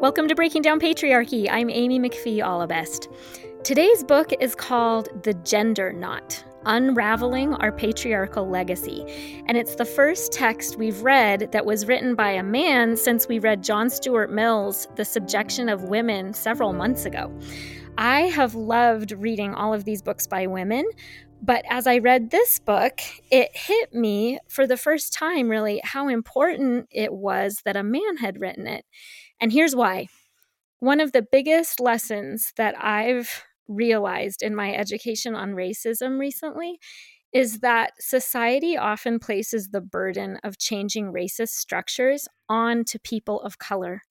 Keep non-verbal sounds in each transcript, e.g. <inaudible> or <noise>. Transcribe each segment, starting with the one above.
Welcome to Breaking Down Patriarchy. I'm Amy McPhee Allebest. Today's book is called The Gender Knot Unraveling Our Patriarchal Legacy. And it's the first text we've read that was written by a man since we read John Stuart Mill's The Subjection of Women several months ago. I have loved reading all of these books by women, but as I read this book, it hit me for the first time really how important it was that a man had written it. And here's why. One of the biggest lessons that I've realized in my education on racism recently is that society often places the burden of changing racist structures on to people of color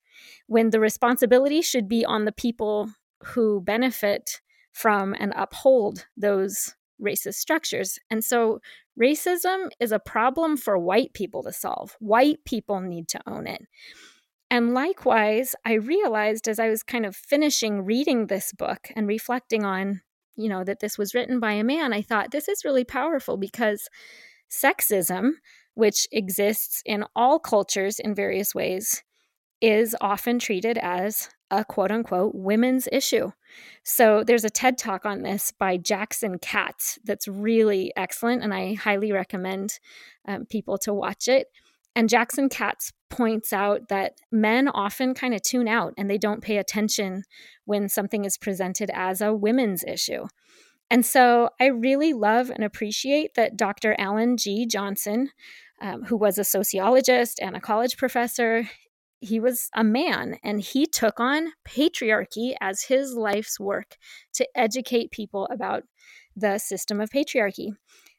when the responsibility should be on the people who benefit from and uphold those racist structures. And so racism is a problem for white people to solve. White people need to own it. And likewise, I realized as I was kind of finishing reading this book and reflecting on, you know, that this was written by a man, I thought this is really powerful because sexism, which exists in all cultures in various ways, is often treated as a quote unquote women's issue. So there's a TED talk on this by Jackson Katz that's really excellent, and I highly recommend um, people to watch it. And Jackson Katz points out that men often kind of tune out and they don't pay attention when something is presented as a women's issue. And so I really love and appreciate that Dr. Alan G. Johnson, um, who was a sociologist and a college professor, he was a man and he took on patriarchy as his life's work to educate people about the system of patriarchy.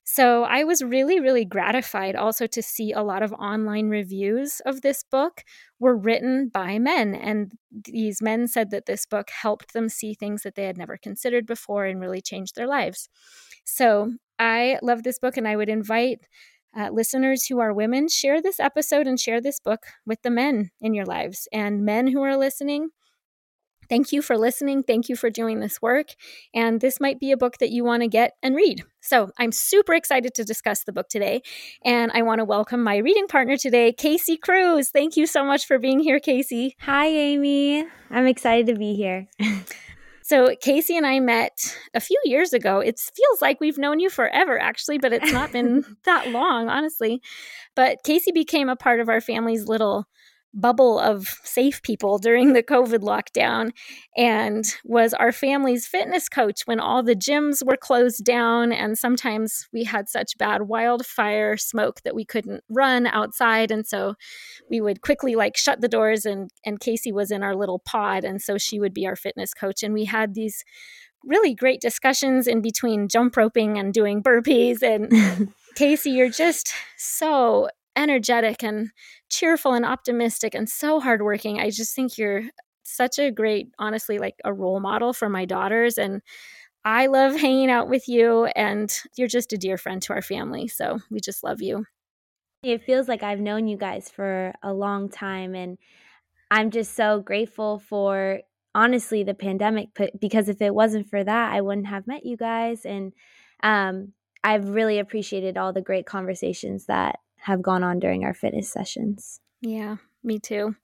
So I was really, really gratified also to see a lot of online reviews of this book were written by men. And these men said that this book helped them see things that they had never considered before and really changed their lives. So I love this book, and I would invite uh, listeners who are women, share this episode and share this book with the men in your lives. And men who are listening, Thank you for listening. Thank you for doing this work. And this might be a book that you want to get and read. So I'm super excited to discuss the book today. And I want to welcome my reading partner today, Casey Cruz. Thank you so much for being here, Casey. Hi, Amy. I'm excited to be here. <laughs> So, Casey and I met a few years ago. It feels like we've known you forever, actually, but it's not been <laughs> that long, honestly. But Casey became a part of our family's little bubble of safe people during the COVID lockdown and was our family's fitness coach when all the gyms were closed down. And sometimes we had such bad wildfire smoke that we couldn't run outside. And so we would quickly like shut the doors and, and Casey was in our little pod. And so she would be our fitness coach. And we had these really great discussions in between jump roping and doing burpees. And <laughs> Casey, you're just so energetic and cheerful and optimistic and so hardworking. I just think you're such a great, honestly, like a role model for my daughters. And I love hanging out with you, and you're just a dear friend to our family. So we just love you. It feels like I've known you guys for a long time, and I'm just so grateful for honestly the pandemic because if it wasn't for that, I wouldn't have met you guys. And um, I've really appreciated all the great conversations that have gone on during our fitness sessions. Yeah, me too.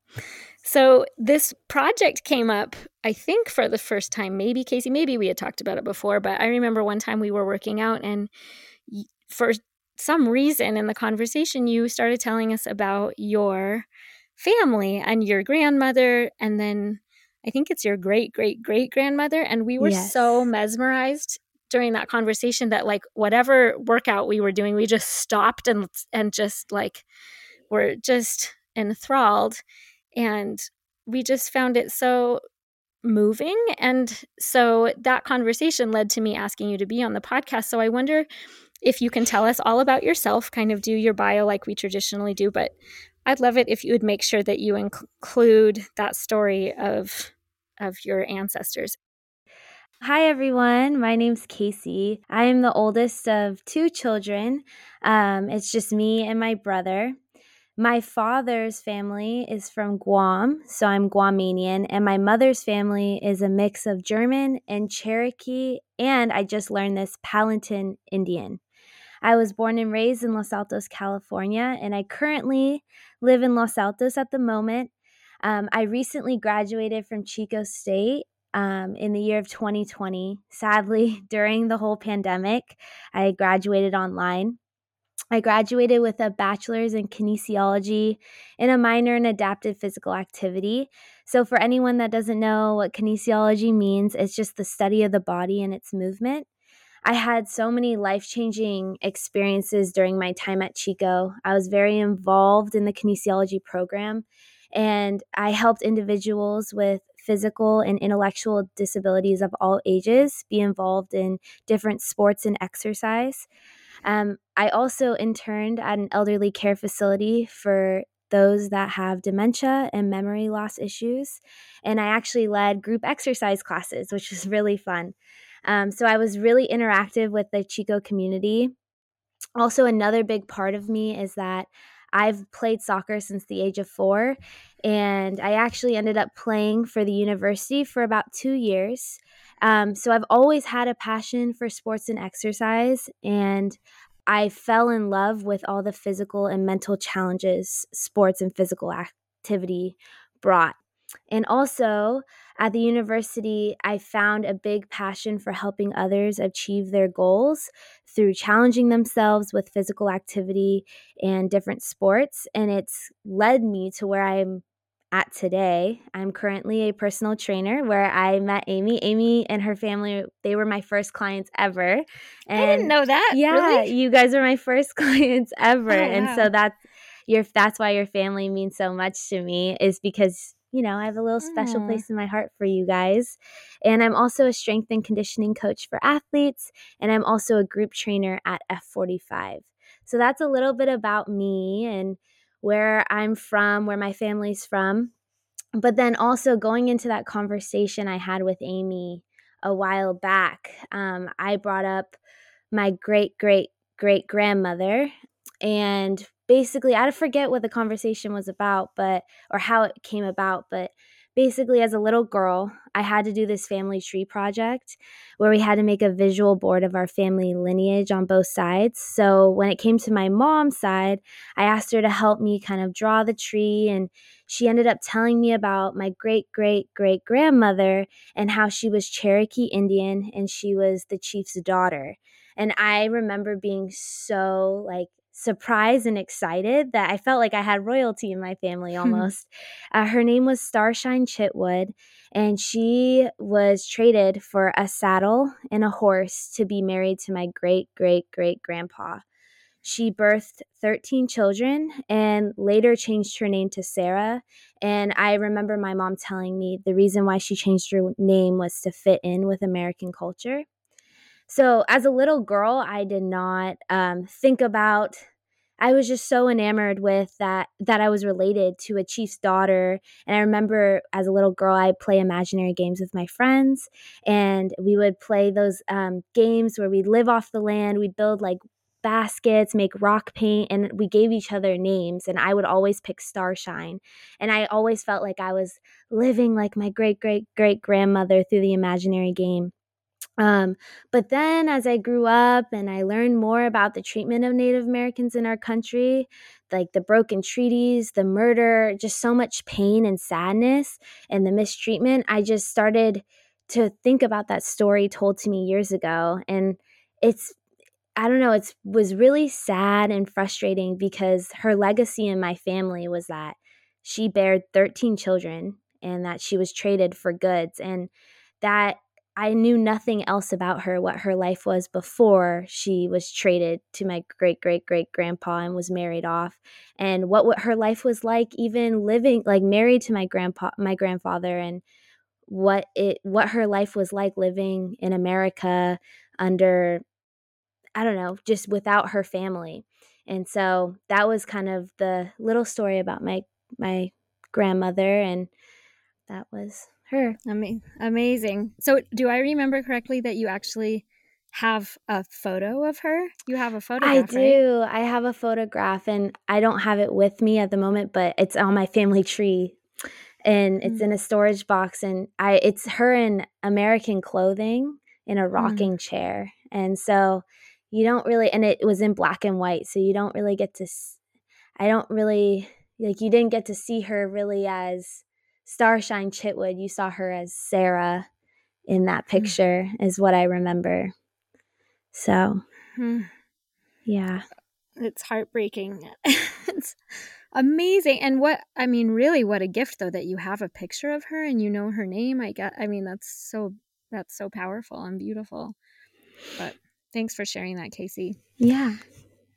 So this project came up, I think, for the first time. Maybe Casey, maybe we had talked about it before, but I remember one time we were working out, and for some reason in the conversation, you started telling us about your family and your grandmother, and then I think it's your great great great grandmother, and we were yes. so mesmerized during that conversation that like whatever workout we were doing, we just stopped and and just like were just enthralled. And we just found it so moving. And so that conversation led to me asking you to be on the podcast. So i wonder if you can tell us all about yourself kind of do your bio like we traditionally do but i'd love it if you would make sure that you include that story of of your ancestors Hi, everyone. My name's Casey. I am the oldest of two children. Um, it's just me and my brother. My father's family is from Guam, so I'm Guamanian, and my mother's family is a mix of German and Cherokee, and I just learned this Palatine Indian. I was born and raised in Los Altos, California, and I currently live in Los Altos at the moment. Um, I recently graduated from Chico State um, in the year of 2020. Sadly, <laughs> during the whole pandemic, I graduated online. I graduated with a bachelor's in kinesiology and a minor in adaptive physical activity. So, for anyone that doesn't know what kinesiology means, it's just the study of the body and its movement. I had so many life changing experiences during my time at Chico. I was very involved in the kinesiology program, and I helped individuals with physical and intellectual disabilities of all ages be involved in different sports and exercise. Um, I also interned at an elderly care facility for those that have dementia and memory loss issues. And I actually led group exercise classes, which was really fun. Um, so I was really interactive with the Chico community. Also, another big part of me is that I've played soccer since the age of four, and I actually ended up playing for the university for about two years. Um, so I've always had a passion for sports and exercise, and I fell in love with all the physical and mental challenges sports and physical activity brought. And also, at the university, I found a big passion for helping others achieve their goals through challenging themselves with physical activity and different sports. And it's led me to where I'm at today. I'm currently a personal trainer where I met Amy. Amy and her family, they were my first clients ever. And I didn't know that. Yeah, really? you guys are my <laughs> first clients oh, ever. Oh, and wow. so that's your that's why your family means so much to me is because you know, I have a little special mm. place in my heart for you guys. And I'm also a strength and conditioning coach for athletes, and I'm also a group trainer at F45. So that's a little bit about me and where I'm from, where my family's from. But then also going into that conversation I had with Amy a while back, um, I brought up my great, great, great grandmother and basically i forget what the conversation was about but or how it came about but basically as a little girl i had to do this family tree project where we had to make a visual board of our family lineage on both sides. So when it came to my mom's side i asked her to help me kind of draw the tree and she ended up telling me about my great great great grandmother and how she was cherokee indian and she was the chief's daughter. And i remember being so like surprised and excited that I felt like I had royalty in my family <laughs> almost. uh, her name was Starshine Chitwood, and she was traded for a saddle and a horse to be married to my great great great grandpa. She birthed 13 children and later changed her name to Sarah. And I remember my mom telling me the reason why she changed her name was to fit in with American culture. So, as a little girl, I did not um, think about. I was just so enamored with that that I was related to a chief's daughter. And I remember as a little girl, I'd play imaginary games with my friends, and we would play those um, games where we'd live off the land. We'd build like baskets, make rock paint, and we gave each other names. And I would always pick Starshine. And I always felt like I was living like my great great great grandmother through the imaginary game. Um, but then as I grew up and I learned more about the treatment of Native Americans in our country, like the broken treaties, the murder, just so much pain and sadness and the mistreatment, I just started to think about that story told to me years ago. And it's, I don't know, it was really sad and frustrating because her legacy in my family was that she bared 13 children and that she was traded for goods. And that I knew nothing else about her, what her life was before she was traded to my great great great grandpa and was married off, and what, what her life was like, even living like married to my grandpa, my grandfather, and what it what her life was like living in America under, I don't know, just without her family, and so that was kind of the little story about my my grandmother, and that was her. I mean, amazing. So, do I remember correctly that you actually have a photo of her? You have a photo. I do. Right? I have a photograph, and I don't have it with me at the moment, but it's on my family tree, and it's mm. in a storage box. And I, it's her in American clothing in a mm. rocking mm. chair, and so you don't really. And it was in black and white, so you don't really get to. I don't really like. You didn't get to see her really as Starshine Chitwood, you saw her as Sarah in that hmm. picture, mm. is what I remember. So, mm. yeah. It's heartbreaking. <laughs> it's amazing. And what, I mean, really, what a gift, though, that you have a picture of her and you know her name. I get, I mean, that's so, that's so powerful and beautiful. But thanks for sharing that, Casey. Yeah.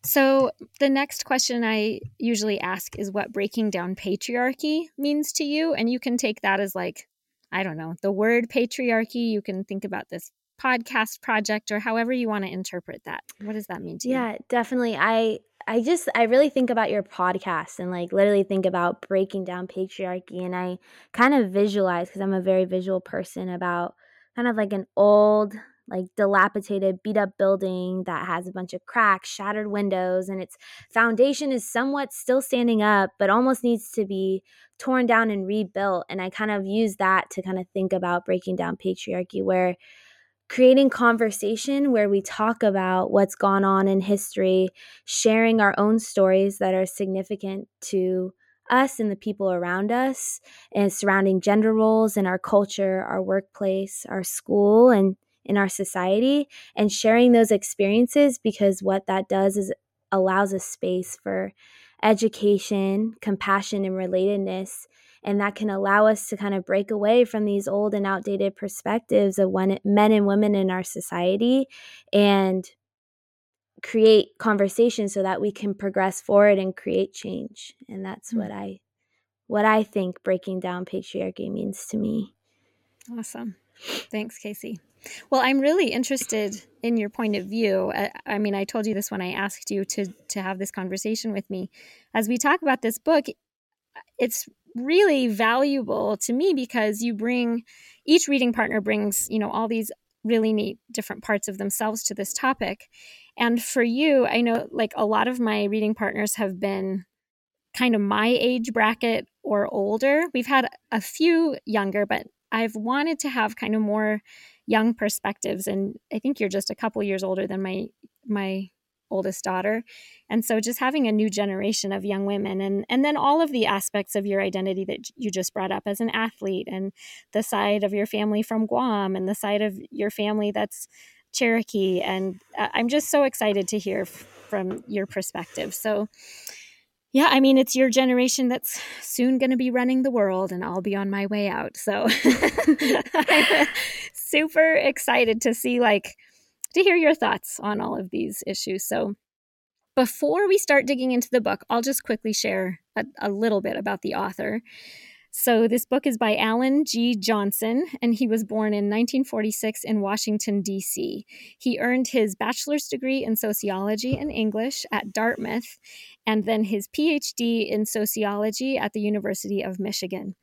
So, the next question I usually ask is what breaking down patriarchy means to you. And you can take that as like, I don't know, the word patriarchy. You can think about this podcast project or however you want to interpret that. What does that mean to yeah, you? Yeah, definitely. I I just I really think about your podcast and like literally think about breaking down patriarchy and I kind of visualize cuz I'm a very visual person about kind of like an old like dilapidated, beat up building that has a bunch of cracks, shattered windows, and its foundation is somewhat still standing up, but almost needs to be torn down and rebuilt. And I kind of use that to kind of think about breaking down patriarchy, where creating conversation where we talk about what's gone on in history, sharing our own stories that are significant to us and the people around us, and surrounding gender roles in our culture, our workplace, our school, and in our society and sharing those experiences because what that does is allows a space for education, compassion, and relatedness. And that can allow us to kind of break away from these old and outdated perspectives of when men and women in our society and create conversation so that we can progress forward and create change. And that's mm-hmm. what I what I think breaking down patriarchy means to me. Awesome. Thanks, Casey. Well, I'm really interested in your point of view. I, mean, I told you this when I asked you to to have this conversation with me. As we talk about this book, it's really valuable to me because you bring each reading partner brings, you know, all these really neat different parts of themselves to this topic. And for you, I know like a lot of my reading partners have been kind of my age bracket or older. We've had a few younger, but I've wanted to have kind of more young perspectives and i think you're just a couple years older than my my oldest daughter. And so just having a new generation of young women and and then all of the aspects of your identity that you just brought up as an athlete and the side of your family from Guam and the side of your family that's Cherokee and uh, I'm just so excited to hear from your perspective. So yeah, I mean, it's your generation that's soon going to be running the world, and I'll be on my way out. So <laughs> super excited to see, like, to hear your thoughts on all of these issues. So before we start digging into the book, I'll just quickly share a, a little bit about the author. So, this book is by Alan G. Johnson, and he was born in 1946 in Washington, D.C. He earned his bachelor's degree in sociology and English at Dartmouth, and then his PhD in sociology at the University of Michigan.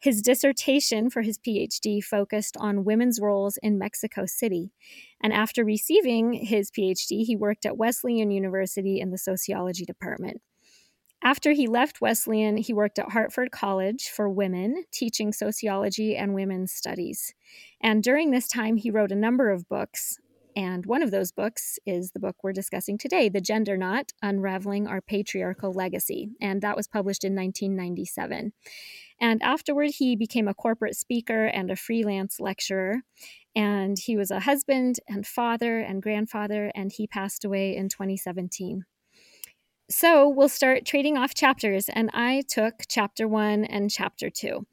His dissertation for his PhD focused on women's roles in Mexico City. And after receiving his PhD, he worked at Wesleyan University in the sociology department. After he left Wesleyan, he worked at Hartford College for Women, teaching sociology and women's studies. And during this time, he wrote a number of books. And one of those books is the book we're discussing today, The Gender Knot Unraveling Our Patriarchal Legacy. And that was published in 1997. And afterward, he became a corporate speaker and a freelance lecturer. And he was a husband and father and grandfather, and he passed away in 2017. So we'll start trading off chapters, and I took chapter one and chapter two.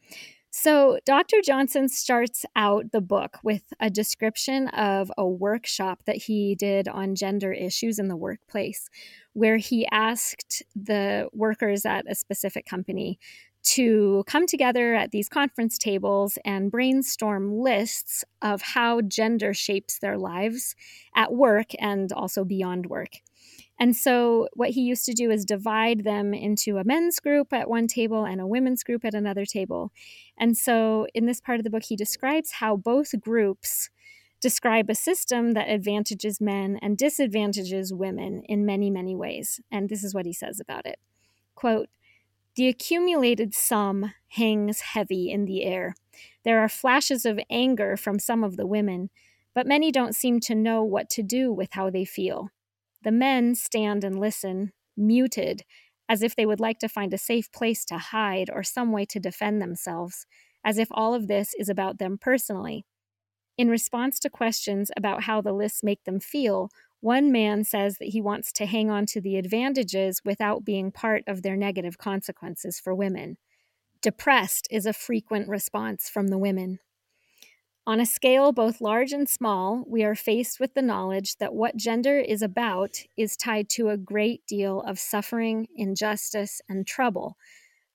So, Dr. Johnson starts out the book with a description of a workshop that he did on gender issues in the workplace, where he asked the workers at a specific company to come together at these conference tables and brainstorm lists of how gender shapes their lives at work and also beyond work. And so, what he used to do is divide them into a men's group at one table and a women's group at another table. And so, in this part of the book, he describes how both groups describe a system that advantages men and disadvantages women in many, many ways. And this is what he says about it quote, the accumulated sum hangs heavy in the air. There are flashes of anger from some of the women, but many don't seem to know what to do with how they feel. The men stand and listen, muted, as if they would like to find a safe place to hide or some way to defend themselves, as if all of this is about them personally. In response to questions about how the lists make them feel, one man says that he wants to hang on to the advantages without being part of their negative consequences for women. Depressed is a frequent response from the women. On a scale both large and small, we are faced with the knowledge that what gender is about is tied to a great deal of suffering, injustice, and trouble.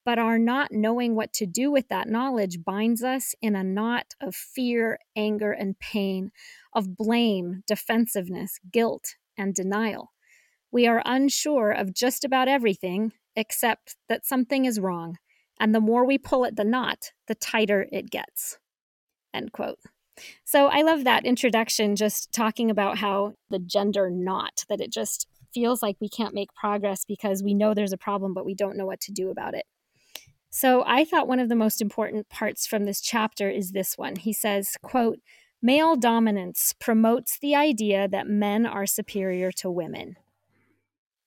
But our not knowing what to do with that knowledge binds us in a knot of fear, anger, and pain, of blame, defensiveness, guilt, and denial. We are unsure of just about everything except that something is wrong, and the more we pull at the knot, the tighter it gets. End quote. So I love that introduction, just talking about how the gender knot, that it just feels like we can't make progress because we know there's a problem, but we don't know what to do about it. So I thought one of the most important parts from this chapter is this one. He says, quote, male dominance promotes the idea that men are superior to women.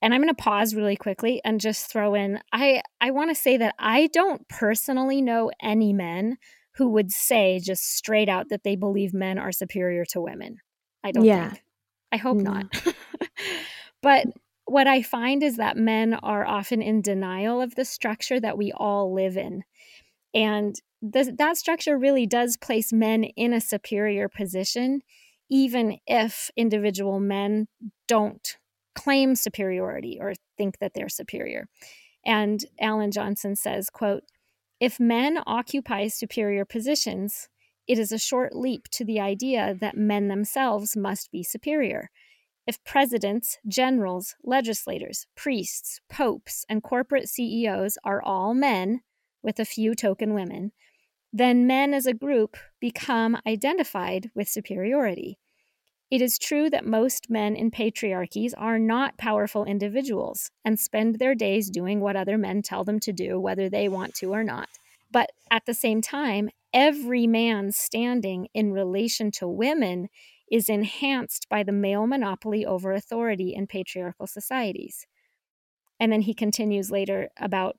And I'm going to pause really quickly and just throw in I I want to say that I don't personally know any men who would say just straight out that they believe men are superior to women. I don't yeah. think. I hope no. not. <laughs> but what I find is that men are often in denial of the structure that we all live in. And th- that structure really does place men in a superior position, even if individual men don't claim superiority or think that they're superior. And Alan Johnson says, quote, if men occupy superior positions, it is a short leap to the idea that men themselves must be superior. If presidents, generals, legislators, priests, popes, and corporate CEOs are all men, with a few token women, then men as a group become identified with superiority. It is true that most men in patriarchies are not powerful individuals and spend their days doing what other men tell them to do, whether they want to or not. But at the same time, every man's standing in relation to women is enhanced by the male monopoly over authority in patriarchal societies. And then he continues later about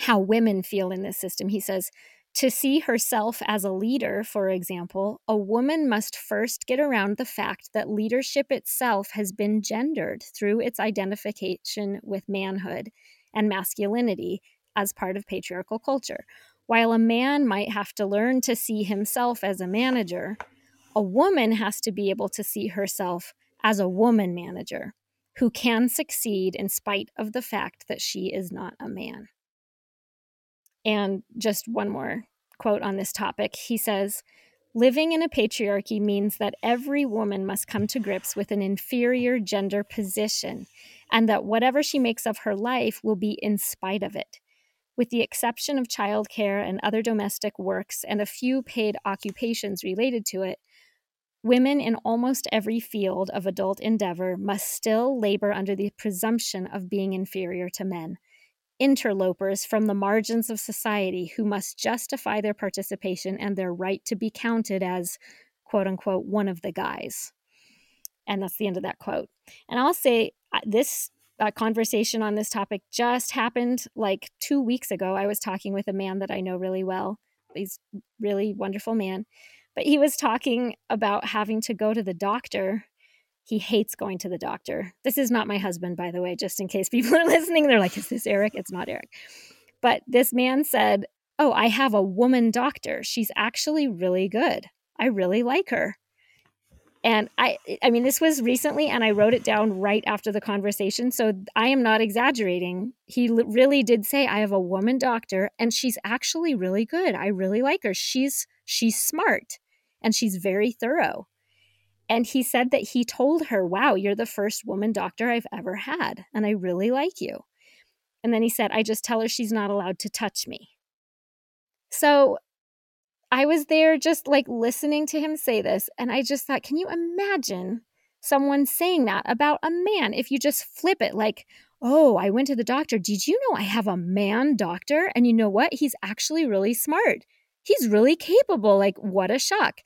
how women feel in this system. He says, to see herself as a leader, for example, a woman must first get around the fact that leadership itself has been gendered through its identification with manhood and masculinity as part of patriarchal culture. While a man might have to learn to see himself as a manager, a woman has to be able to see herself as a woman manager who can succeed in spite of the fact that she is not a man. And just one more quote on this topic. He says, Living in a patriarchy means that every woman must come to grips with an inferior gender position, and that whatever she makes of her life will be in spite of it. With the exception of childcare and other domestic works and a few paid occupations related to it, women in almost every field of adult endeavor must still labor under the presumption of being inferior to men interlopers from the margins of society who must justify their participation and their right to be counted as, quote unquote, one of the guys. And that's the end of that quote. And I'll say uh, this uh, conversation on this topic just happened like two weeks ago. I was talking with a man that I know really well. He's really wonderful man. But he was talking about having to go to the doctor he hates going to the doctor. This is not my husband, by the way, just in case <laughs> people are listening. They're like, is this Eric? It's not Eric. But this man said, Oh, I have a woman doctor. She's actually really good. I really like her. And I I mean this was recently and I wrote it down right after the conversation, so I am not exaggerating. He really did say I have a woman doctor and she's actually really good. I really like her. She's she's smart and she's very thorough. And he said that he told her, Wow, you're the first woman doctor I've ever had, and I really like you. And then he said, I just tell her she's not allowed to touch me. So I was there just like listening to him say this, and I just thought, can you imagine someone saying that about a man? If you just flip it, like, oh, I went to the doctor. Did you know I have a man doctor? And you know what? He's actually really smart. He's really capable. Like, what a shock.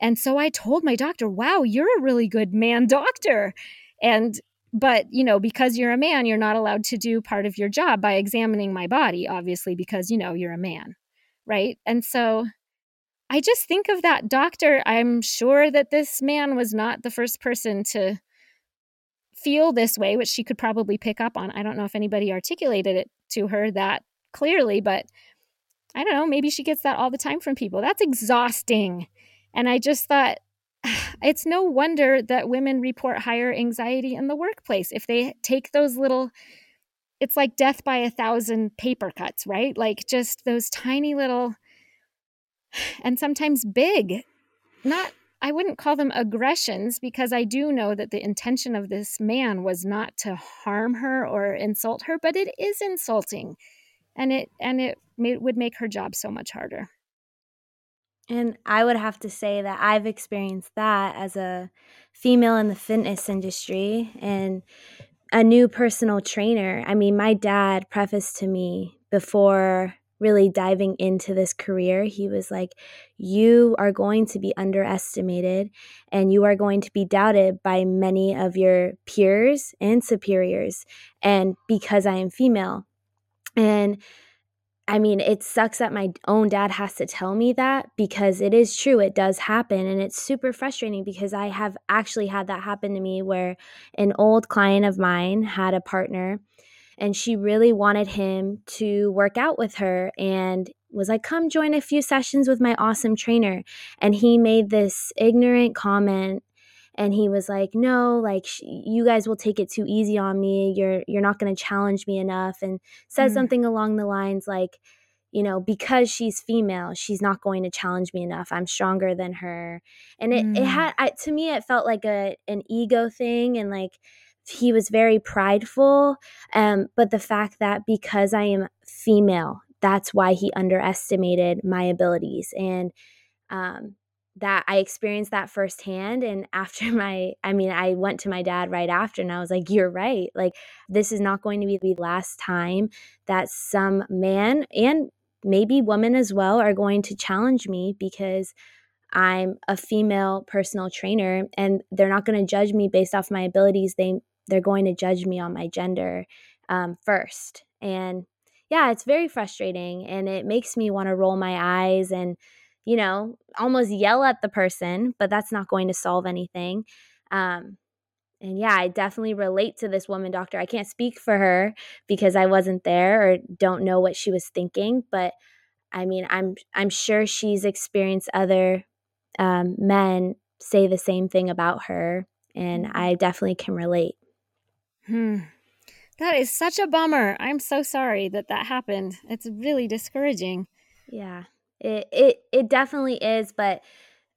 And so I told my doctor, wow, you're a really good man <laughs> doctor. And but you know because you're a man you're not allowed to do part of your job by examining my body obviously because you know you're a man right? And so i just think of that doctor i'm sure that this man was not the first person to feel this way which she could probably pick up on. I don't know if anybody articulated it to her that clearly but i don't know maybe she gets that all the time from people. That's exhausting and i just thought <sighs> it's no wonder that women report higher anxiety in the workplace if they take those little it's like death by a thousand paper cuts right? Like just those tiny little <sighs> and sometimes big not i wouldn't call them aggressions because i do know that the intention of this man was not to harm her or insult her but it is insulting. And it and it would make her job so much harder and I would have to say that I've experienced that as a female in the fitness industry and a new personal trainer. I mean, my dad prefaced to me before really diving into this career, he was like, You are going to be underestimated and you are going to be doubted by many of your peers and superiors. And because I am female. And I mean, it sucks that my own dad has to tell me that because it is true. It does happen. And it's super frustrating because I have actually had that happen to me where an old client of mine had a partner and she really wanted him to work out with her and was like, come join a few sessions with my awesome trainer. And he made this ignorant comment and he was like no like sh- you guys will take it too easy on me you're you're not going to challenge me enough and says mm. something along the lines like you know because she's female she's not going to challenge me enough i'm stronger than her and it, mm. it had I, to me it felt like a an ego thing and like he was very prideful um but the fact that because i am female that's why he underestimated my abilities and um that I experienced that firsthand. And after <laughs> my, I mean, I went to my dad right after and I was like, you're right. Like, this is not going to be the last time that some man and maybe woman as well are going to challenge me because I'm a female personal trainer and they're not going to judge me based off my abilities. They, they're going to judge me on my gender um, first. And yeah, it's very frustrating and it makes me want to roll my eyes and, you know, almost yell at the person, but that's not going to solve anything. Um, and yeah, I definitely relate to this woman doctor. I can't speak for her because I wasn't there or don't know what she was thinking, but I mean, I'm I'm sure she's experienced other um, men say the same thing about her, and mm-hmm. I definitely can relate. Hmm. That is such a bummer. I'm so sorry that that happened. It's really discouraging. Yeah. It it it definitely is, but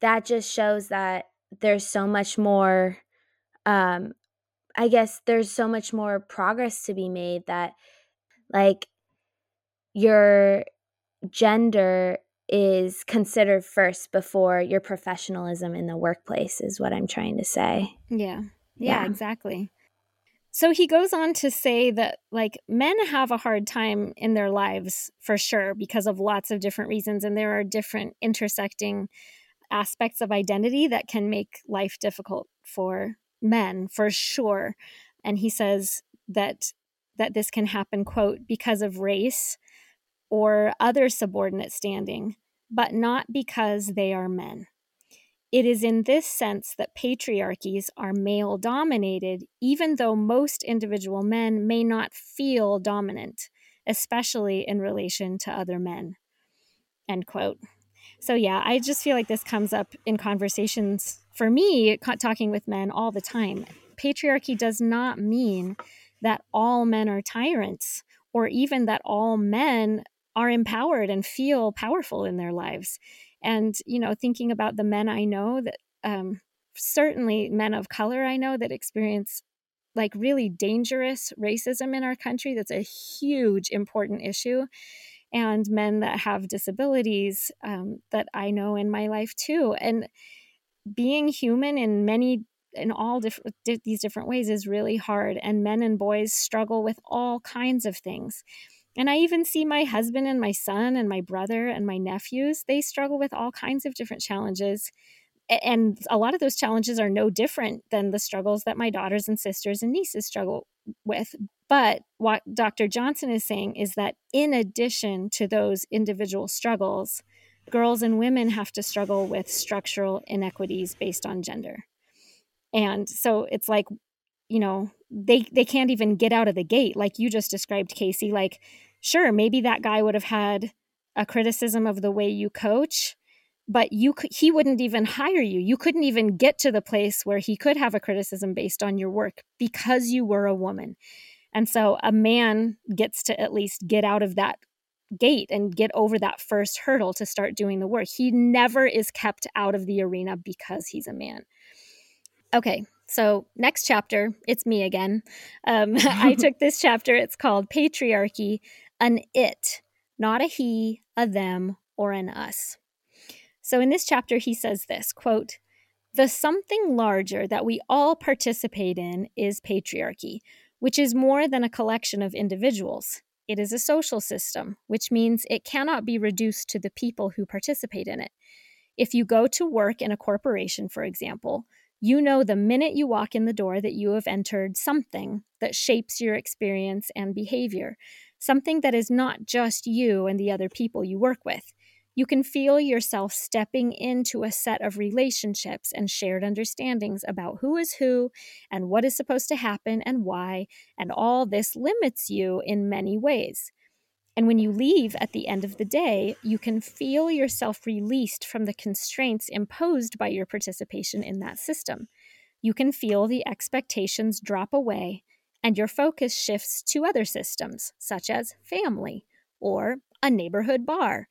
that just shows that there's so much more um I guess there's so much more progress to be made that like your gender is considered first before your professionalism in the workplace is what I'm trying to say. Yeah. Yeah, yeah. exactly. So he goes on to say that like men have a hard time in their lives for sure because of lots of different reasons and there are different intersecting aspects of identity that can make life difficult for men for sure. And he says that that this can happen quote because of race or other subordinate standing, but not because they are men. It is in this sense that patriarchies are male dominated, even though most individual men may not feel dominant, especially in relation to other men. End quote. So, yeah, I just feel like this comes up in conversations for me, talking with men all the time. Patriarchy does not mean that all men are tyrants or even that all men are empowered and feel powerful in their lives and you know thinking about the men i know that um, certainly men of color i know that experience like really dangerous racism in our country that's a huge important issue and men that have disabilities um, that i know in my life too. And being human in many in all different these different ways is really hard and men and boys struggle with all kinds of things and I even see my husband and my son and my brother and my nephews, they struggle with all kinds of different challenges and a lot of those challenges are no different than the struggles that my daughters and sisters and nieces struggle with. But what Dr. Johnson is saying is that in addition to those individual struggles, girls and women have to struggle with structural inequities based on gender. And so it's like, you know, they they can't even get out of the gate like you just described, Casey. Like, sure, maybe that guy would have had a criticism of the way you coach, but you he wouldn't even hire you. You couldn't even get to the place where he could have a criticism based on your work because you were a woman. And so a man gets to at least get out of that gate and get over that first hurdle to start doing the work. He never is kept out of the arena because he's a man. Okay, so next chapter, it's me again. Um, <laughs> I <laughs> took this chapter, it's called Patriarchy, an it, not a he, a them, or an us. So in this chapter, he says this quote, the something larger that we all participate in is patriarchy, which is more than a collection of individuals. It is a social system, which means it cannot be reduced to the people who participate in it. If you go to work in a corporation, for example, you know the minute you walk in the door that you have entered something that shapes your experience and behavior, something that is not just you and the other people you work with. You can feel yourself stepping into a set of relationships and shared understandings about who is who and what is supposed to happen and why, and all this limits you in many ways. And when you leave at the end of the day, you can feel yourself released from the constraints imposed by your participation in that system. You can feel the expectations drop away, and your focus shifts to other systems, such as family or a neighborhood bar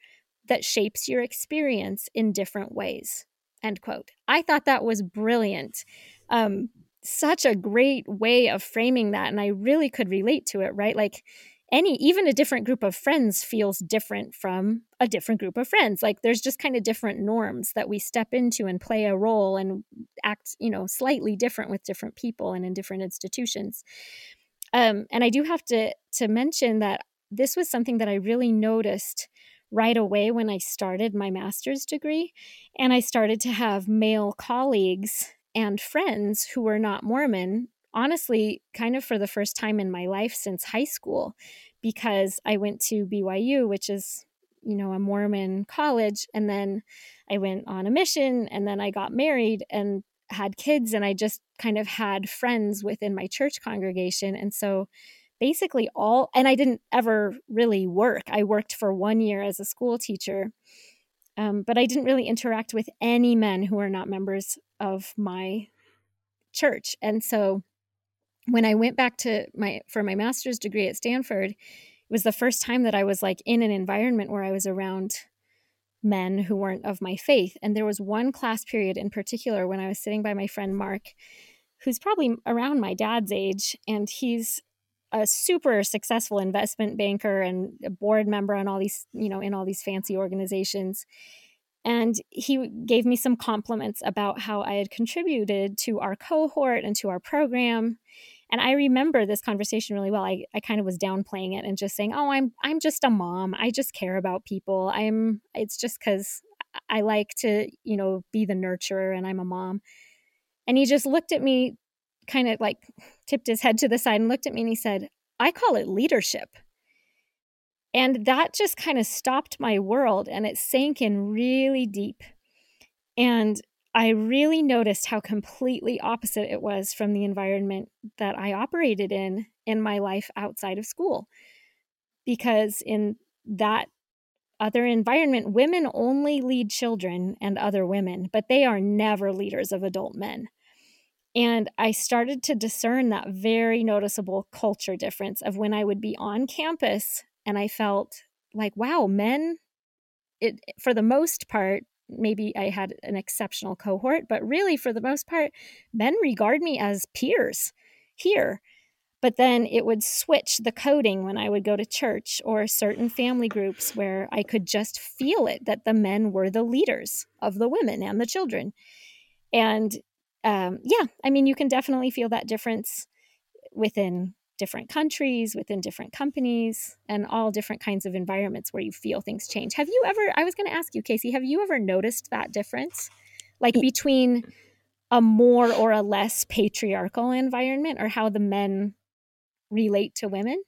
that shapes your experience in different ways. End quote. I thought that was brilliant. Um, such a great way of framing that. And I really could relate to it, right? Like any, even a different group of friends feels different from a different group of friends. Like there's just kind of different norms that we step into and play a role and act, you know, slightly different with different people and in different institutions. Um, and I do have to to mention that this was something that I really noticed right away when I started my master's degree. And I started to have male colleagues and friends who were not Mormon, honestly, kind of for the first time in my life since high school, because I went to BYU, which is, you know, a Mormon college. And then I went on a mission and then I got married and had kids. And I just kind of had friends within my church congregation. And so basically all, and I didn't ever really work. I worked for one year as a school teacher, um, but I didn't really interact with any men who are not members of my church. And so when I went back to my for my master's degree at Stanford, it was the first time that I was like in an environment where I was around men who weren't of my faith. And there was one class period in particular when I was sitting by my friend Mark, who's probably around my dad's age, and he's a super successful investment banker and a board member on all these, you know, in all these fancy organizations. And he gave me some compliments about how I had contributed to our cohort and to our program. And I remember this conversation really well. I, I kind of was downplaying it and just saying, Oh, I'm I'm just a mom. I just care about people. I'm it's just because I like to, you know, be the nurturer and I'm a mom. And he just looked at me kind of like tipped his head to the side and looked at me and he said, I call it leadership. And that just kind of stopped my world and it sank in really deep. And I really noticed how completely opposite it was from the environment that I operated in in my life outside of school. Because in that other environment, women only lead children and other women, but they are never leaders of adult men. And I started to discern that very noticeable culture difference of when I would be on campus and I felt like, wow, men, it, for the most part, maybe I had an exceptional cohort, but really for the most part, men regard me as peers here. But then it would switch the coding when I would go to church or certain family groups where I could just feel it that the men were the leaders of the women and the children. And um, yeah, I mean, you can definitely feel that difference within different countries, within different companies, and all different kinds of environments where you feel things change. Have you ever, I was going to ask you, Casey, have you ever noticed that difference? like between a more or a less patriarchal environment or how the men relate to women?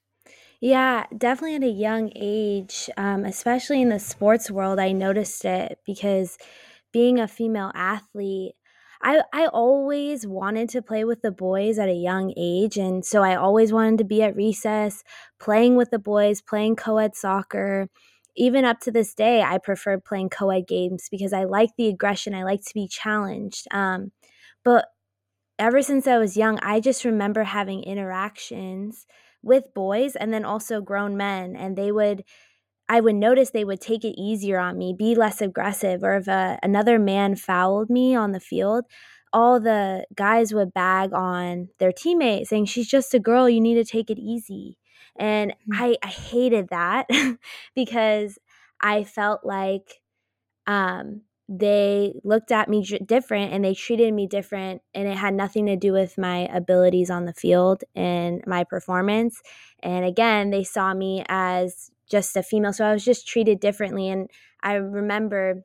Yeah, definitely at a young age, um, especially in the sports world, I noticed it because being a female athlete, I, I always wanted to play with the boys at a young age. And so I always wanted to be at recess, playing with the boys, playing co ed soccer. Even up to this day, I preferred playing co ed games because I like the aggression. I like to be challenged. Um, but ever since I was young, I just remember having interactions with boys and then also grown men and they would I would notice they would take it easier on me, be less aggressive, or if a, uh, another man fouled me on the field, all the guys would bag on their teammate, saying, She's just a girl, you need to take it easy. And mm-hmm. I, I hated that <laughs> because I felt like um, they looked at me different and they treated me different and it had nothing to do with my abilities on the field and my performance. And again they saw me as just a female so i was just treated differently. And i remember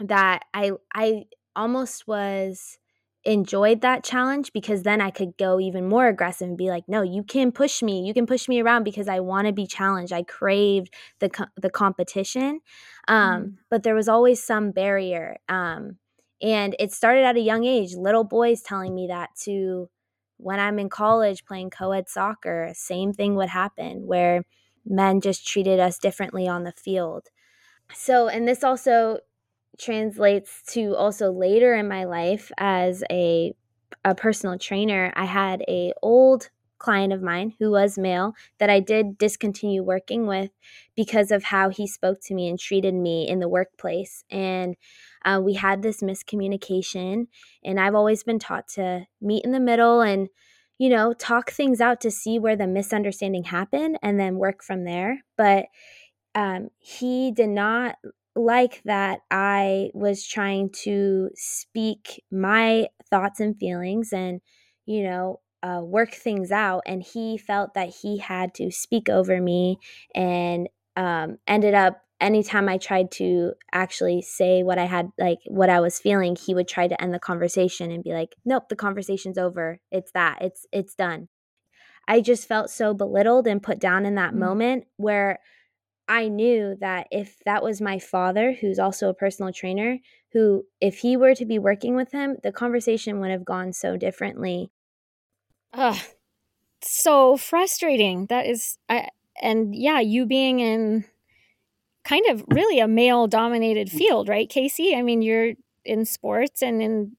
that i i almost was enjoyed that challenge because then I could go even more aggressive and be like, no, you can push me. You can push me around because I want to be challenged. I craved the co- the competition, um, mm. but there was always some barrier. Um, and it started at a young age. Little boys telling me that to when I'm in college playing co-ed soccer, same thing would happen where men just treated us differently on the field. So, and this also translates to also later in my life as a a personal trainer. I had a old client of mine who was male that I did discontinue working with because of how he spoke to me and treated me in the workplace. And uh, we had this miscommunication, and I've always been taught to meet in the middle and you know talk things out to see where the misunderstanding happened and then work from there but um, he did not like that I was trying to speak my thoughts and feelings and, you know, uh, work things out. And he felt that he had to speak over me and um, ended up anytime I tried to actually say what I had, like what I was feeling, he would try to end the conversation and be like, nope, the conversation's over. It's that, it's, it's done. I just felt so belittled and put down in that mm-hmm. moment where I knew that if that was my father, who's also a personal trainer, who, if he were to be working with him, the conversation would have gone so differently. Ugh, so frustrating. That is, I, and yeah, you being in kind of really a male dominated mm. field, right, Casey? I mean, you're in sports and in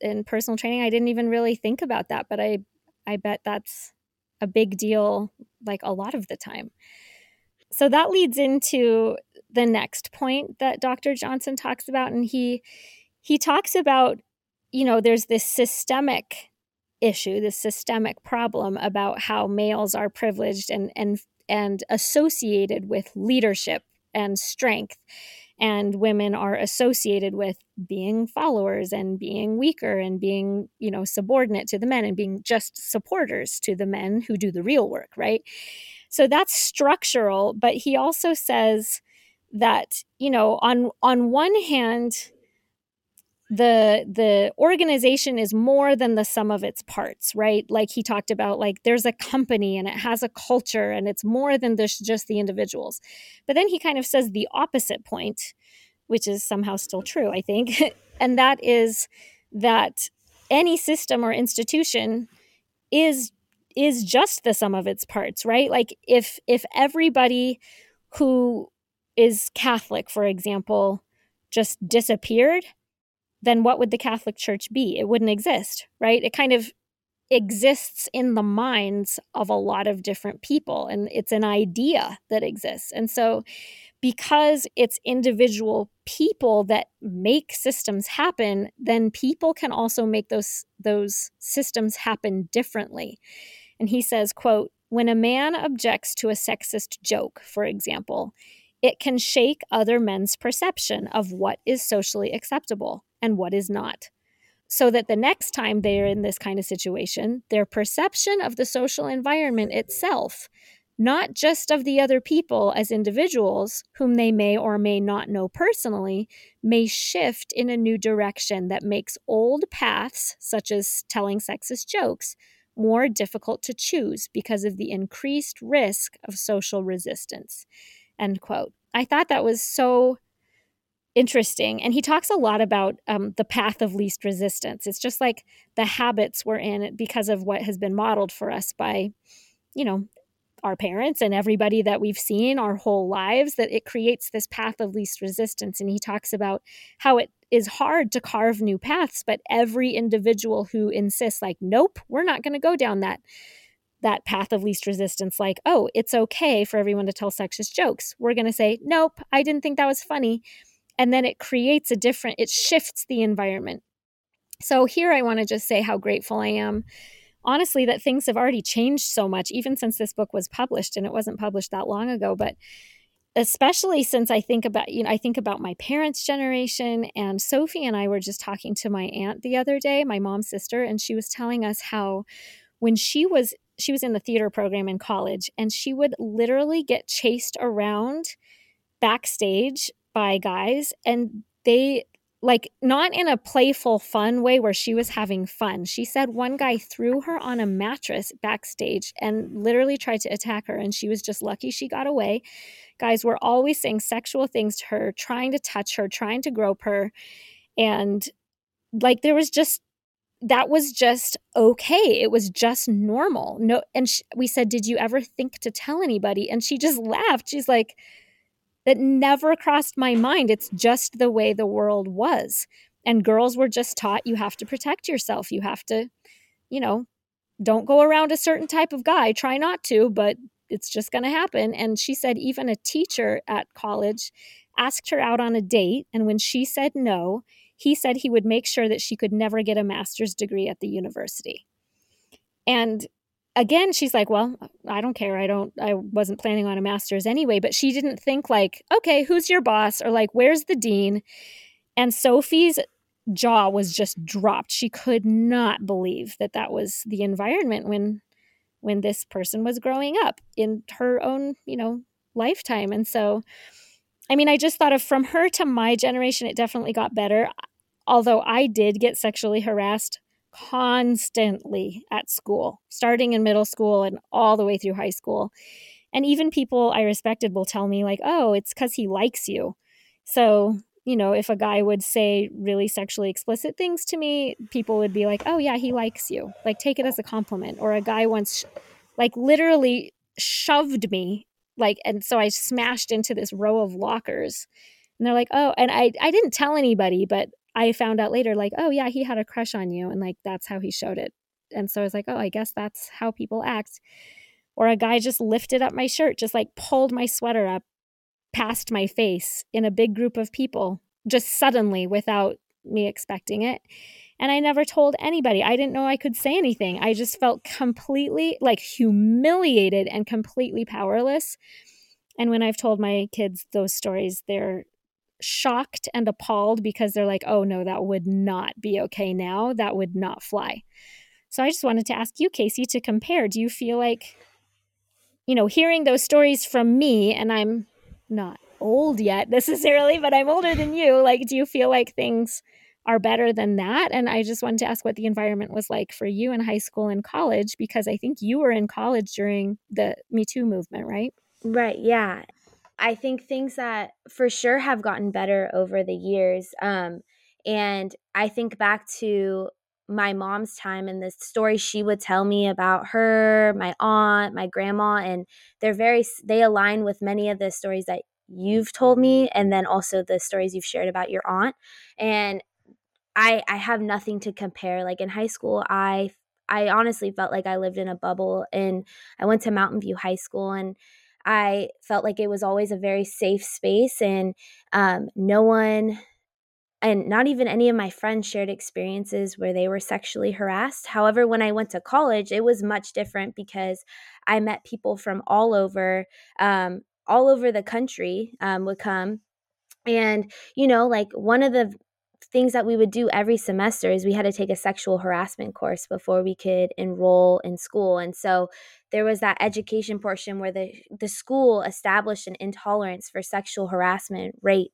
in personal training. I didn't even really think about that, but I I bet that's a big deal like a lot of the time. So that leads into the next point that Dr. Johnson talks about and he he talks about you know there's this systemic issue this systemic problem about how males are privileged and and and associated with leadership and strength and women are associated with being followers and being weaker and being you know subordinate to the men and being just supporters to the men who do the real work right so that's structural, but he also says that, you know, on on one hand, the the organization is more than the sum of its parts right? Like he talked about like there's a company and it has a culture and it's more than this, just the individuals. But then he kind of says the opposite point which is somehow still true i think. <laughs> And that is that any system or institution is is just the sum of its parts, right? Like if if everybody who is Catholic, for example, just disappeared, then what would the Catholic Church be? It wouldn't exist, right? It kind of exists in the minds of a lot of different people and it's an idea that exists. And so because it's individual people that make systems happen, then people can also make those those systems happen differently and he says quote when a man objects to a sexist joke for example it can shake other men's perception of what is socially acceptable and what is not so that the next time they're in this kind of situation their perception of the social environment itself not just of the other people as individuals, whom they may or may not know personally, may shift in a new direction that makes old paths, such as telling sexist jokes, more difficult to choose because of the increased risk of social resistance. End quote. I thought that was so interesting. And he talks a lot about um, the path of least resistance. It's just like the habits we're in because of what has been modeled for us by, you know, our parents and everybody that we've seen our whole lives, that it creates this path of least resistance. And he talks about how it is hard to carve new paths, but every individual who insists, like, nope, we're not going to go down that that path of least resistance like oh it's okay for everyone to tell sexist jokes we're going to say nope i didn't think that was funny and then it creates a different it shifts the environment. So here i want to just say how grateful i am honestly that things have already changed so much even since this book was published and it wasn't published that long ago but especially since i think about you know i think about my parents generation and sophie and i were just talking to my aunt the other day my mom's sister and she was telling us how when she was she was in the theater program in college and she would literally get chased around backstage by guys and they like not in a playful fun way where she was having fun. She said one guy threw her on a mattress backstage and literally tried to attack her and she was just lucky she got away. Guys were always saying sexual things to her trying to touch her trying to grope her and like there was just that was just okay. It was just normal. No and she, we said did you ever think to tell anybody? And she just <laughs> laughed. She's like that never crossed my mind. It's just the way the world was. And girls were just taught you have to protect yourself. You have to, you know, don't go around a certain type of guy. Try not to, but it's just going to happen. And she said even a teacher at college asked her out on a date. And when she said no, he said he would make sure that she could never get a master's degree at the university. And again she's like well i don't care. I don't i wasn't planning on a master's anyway. But she didn't think like okay who's your boss? or like where's the dean? And sophie's jaw was just dropped. She could not believe that that was the environment when when this person was growing up in her own you know lifetime. And so i mean i just thought of from her to my generation it definitely got better although i did get sexually harassed constantly at school, starting in middle school and all the way through high school. And even people I respected will tell me, like, oh, it's because he likes you. So, you know, if a guy would say really sexually explicit things to me, people would be like, oh, yeah, he likes you. Like, take it as a compliment. Or a guy once, like, literally shoved me, like, and so I smashed into this row of lockers. And they're like, oh, and I, I didn't tell anybody, but I found out later, like, oh, yeah, he had a crush on you. And like, that's how he showed it. And so I was like, oh, I guess that's how people act. Or a guy just lifted up my shirt, just like pulled my sweater up past my face in a big group of people, just suddenly without me expecting it. And I never told anybody. I didn't know I could say anything. I just felt completely like humiliated and completely powerless. And when I've told my kids those stories, they're shocked and appalled because they're like, oh no, that would not be okay now. That would not fly. So I just wanted to ask you, Casey, to compare. Do you feel like, you know, hearing those stories from me, and I'm not old yet necessarily, but I'm older than you, like, do you feel like things are better than that? And I just wanted to ask what the environment was like for you in high school and college, because I think you were in college during the Me Too movement, right? Right, yeah. I think things that for sure have gotten better over the years. Um, and I think back to my mom's time and the stories she would tell me about her, my aunt, my grandma, and they're very, they align with many of the stories that you've told me and then also the stories you've shared about your aunt. And I, I have nothing to compare. Like in high school, I I honestly felt like I lived in a bubble and I went to Mountain View High School and I felt like it was always a very safe space, and um, no one, and not even any of my friends shared experiences where they were sexually harassed. However, when I went to college, it was much different because I met people from all over, um, all over the country um, would come. And, you know, like one of the things that we would do every semester is we had to take a sexual harassment course before we could enroll in school and so there was that education portion where the the school established an intolerance for sexual harassment rape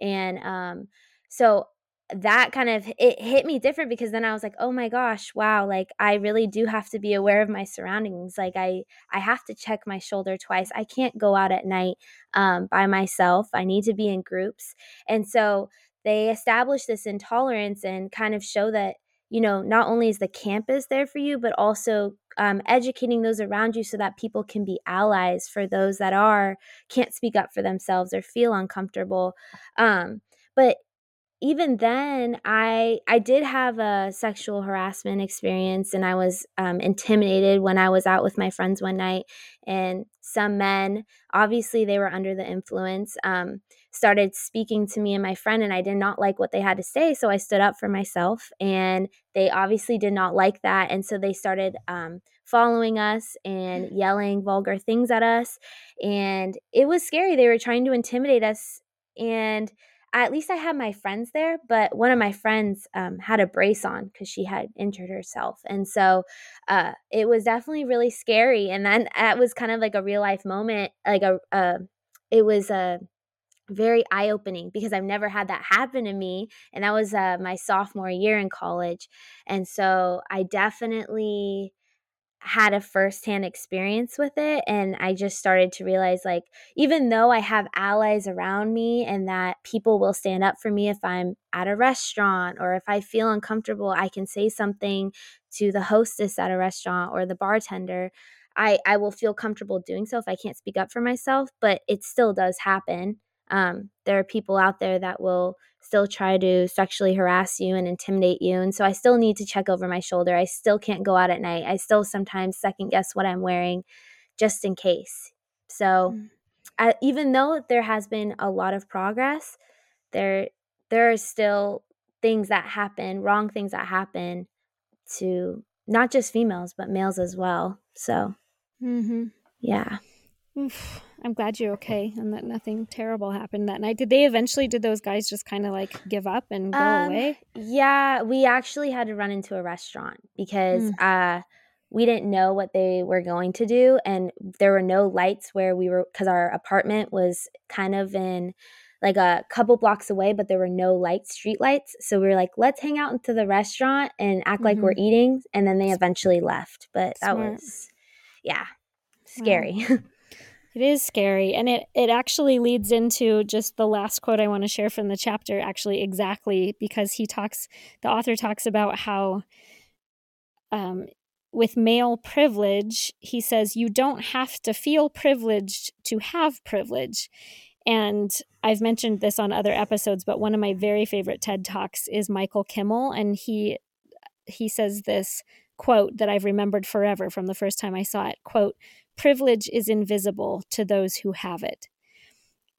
and um, so that kind of it hit me different because then I was like, "Oh my gosh, wow, like I really do have to be aware of my surroundings. Like I I have to check my shoulder twice. I can't go out at night um, by myself. I need to be in groups." And so they establish this intolerance and kind of show that you know not only is the campus there for you but also um, educating those around you so that people can be allies for those that are can't speak up for themselves or feel uncomfortable um, but even then i i did have a sexual harassment experience and i was um, intimidated when i was out with my friends one night and some men obviously they were under the influence um, started speaking to me and my friend and i did not like what they had to say so i stood up for myself and they obviously did not like that and so they started um, following us and yelling vulgar things at us and it was scary they were trying to intimidate us and at least I had my friends there, but one of my friends um, had a brace on because she had injured herself. And so uh, it was definitely really scary. And then that was kind of like a real life moment. Like a, uh, it was a very eye opening because I've never had that happen to me. And that was uh, my sophomore year in college. And so I definitely had a firsthand experience with it and i just started to realize like even though i have allies around me and that people will stand up for me if i'm at a restaurant or if i feel uncomfortable i can say something to the hostess at a restaurant or the bartender i i will feel comfortable doing so if i can't speak up for myself but it still does happen um, there are people out there that will still try to sexually harass you and intimidate you. And so I still need to check over my shoulder. I still can't go out at night. I still sometimes second guess what I'm wearing just in case. So mm. I, even though there has been a lot of progress, there there are still things that happen, wrong things that happen to not just females but males as well. So, mm-hmm. yeah. Oof. I'm glad you're okay and that nothing terrible happened that night. Did they eventually, did those guys just kind of like give up and go um, away? Yeah, we actually had to run into a restaurant because mm. uh, we didn't know what they were going to do. And there were no lights where we were, because our apartment was kind of in like a couple blocks away, but there were no lights, street lights. So we were like, let's hang out into the restaurant and act mm-hmm. like we're mm-hmm. eating. And then they eventually left. But Smart. that was, yeah, scary. Wow. <laughs> It is scary. And it, it actually leads into just the last quote I want to share from the chapter, actually, exactly because he talks, the author talks about how um, with male privilege, he says, you don't have to feel privileged to have privilege. And I've mentioned this on other episodes, but one of my very favorite TED Talks is Michael Kimmel. And he, he says this quote that I've remembered forever from the first time I saw it quote, privilege is invisible to those who have it.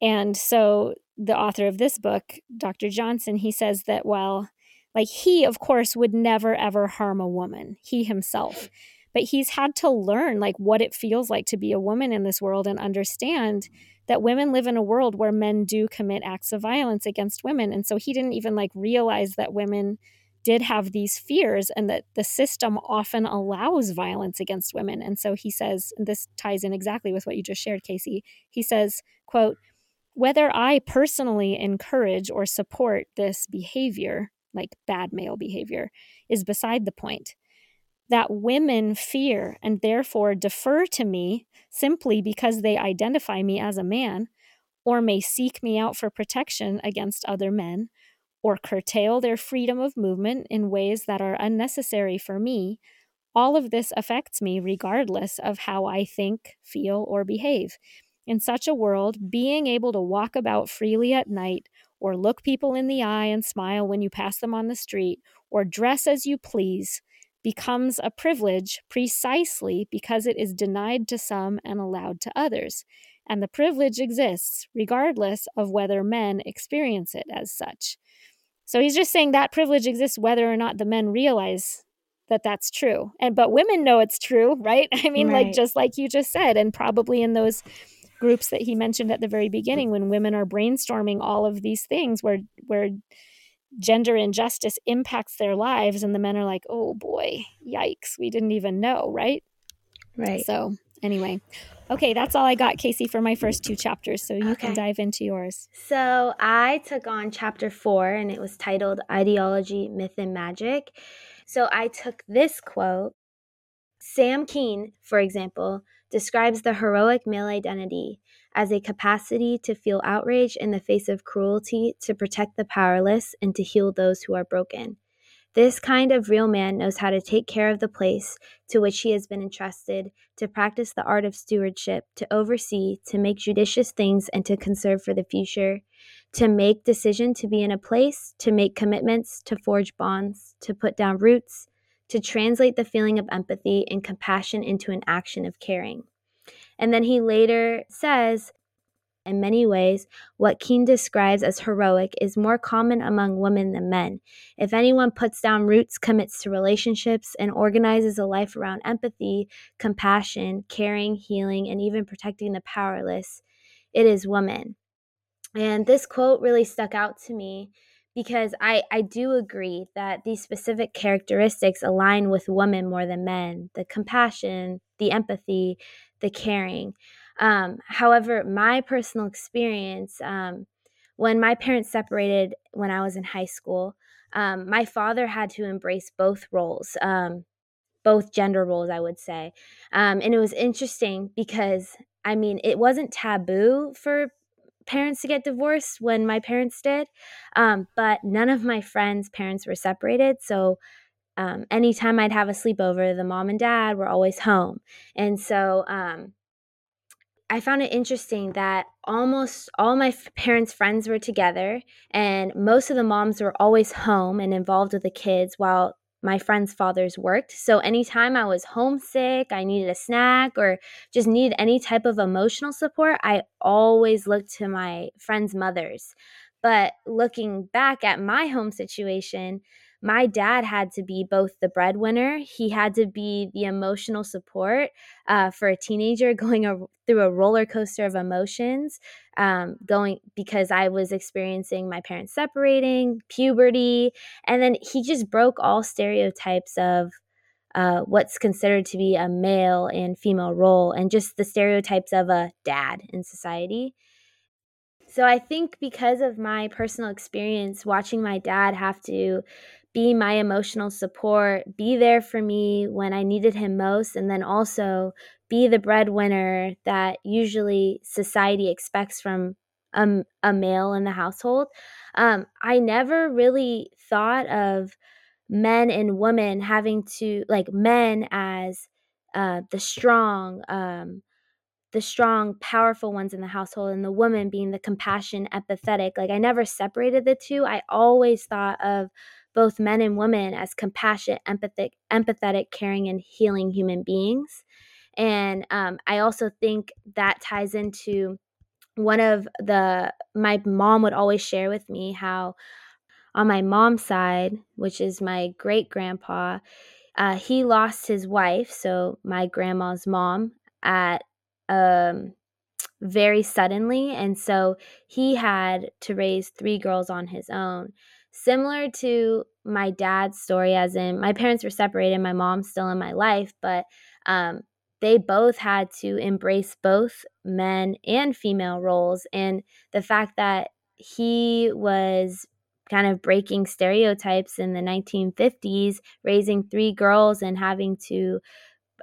And so the author of this book, Dr. Johnson, he says that while like he of course would never ever harm a woman, he himself, but he's had to learn like what it feels like to be a woman in this world and understand that women live in a world where men do commit acts of violence against women and so he didn't even like realize that women did have these fears and that the system often allows violence against women. And so he says and this ties in exactly with what you just shared casey. He says quote whether i personally encourage or support this behavior like bad male behavior is beside the point. That women fear and therefore defer to me simply because they identify me as a man or may seek me out for protection against other men or curtail their freedom of movement in ways that are unnecessary for me, all of this affects me regardless of how I think, feel, or behave. In such a world, being able to walk about freely at night, or look people in the eye and smile when you pass them on the street, or dress as you please, becomes a privilege precisely because it is denied to some and allowed to others. And the privilege exists regardless of whether men experience it as such. So he's just saying that privilege exists whether or not the men realize that that's true. And but women know it's true, right? <laughs> I mean right. like just like you just said and probably in those groups that he mentioned at the very beginning when women are brainstorming all of these things where where gender injustice impacts their lives and the men are like oh boy yikes we didn't even know right right so anyway okay that's all i got casey for my first two chapters so you okay. can dive into yours so i took on chapter four and it was titled ideology myth and magic so i took this quote sam keen for example describes the heroic male identity as a capacity to feel outrage in the face of cruelty to protect the powerless and to heal those who are broken. This kind of real man knows how to take care of the place to which he has been entrusted, to practice the art of stewardship, to oversee, to make judicious things, and to conserve for the future, to make decision to be in a place, to make commitments, to forge bonds, to put down roots, to translate the feeling of empathy and compassion into an action of caring. And then he later says, in many ways, what Keen describes as heroic is more common among women than men. If anyone puts down roots, commits to relationships, and organizes a life around empathy, compassion, caring, healing, and even protecting the powerless, it is women. And this quote really stuck out to me because I, I do agree that these specific characteristics align with women more than men the compassion, the empathy, the caring. Um, however, my personal experience, um, when my parents separated when I was in high school, um, my father had to embrace both roles, um, both gender roles, I would say. Um, and it was interesting because, I mean, it wasn't taboo for parents to get divorced when my parents did, um, but none of my friends' parents were separated. So anytime I'd have a sleepover, the mom and dad were always home. And so I found it interesting that almost all my parents' friends were together, and most of the moms were always home and involved with the kids while my friends' fathers worked. So anytime I was homesick, I needed a snack, or just needed any type of emotional support, I always looked to my friends' mothers. But looking back at my home situation, my dad had to be both the breadwinner, he had to be the emotional support uh, for a teenager <laughs> going a, through a roller coaster of emotions, um, going because I was experiencing my parents separating, puberty, and then he just broke all stereotypes of. Uh, what's considered to be a male and female role, and just the stereotypes of a dad in society. So I think because of my personal experience watching my dad have to be my emotional support, be there for me when I needed him most, and then also be the breadwinner that usually society expects from a, a male in the household. Um, I never really thought of men and women having to, like, men as uh, the strong, um, the strong, powerful ones in the household, and the woman being the compassion, empathetic. Like, I never separated the two. I always thought of both men and women as compassionate, empathic, empathetic, caring, and healing human beings. And um, I also think that ties into one of the, my mom would always share with me how on my mom's side, which is my great grandpa, uh, he lost his wife, so my grandma's mom, at um, very suddenly. And so he had to raise three girls on his own similar to my dad's story, as in my parents were separated, my mom's still in my life, but um, they both had to embrace both men and female roles. And the fact that he was kind of breaking stereotypes in the 1950s, raising three girls and having to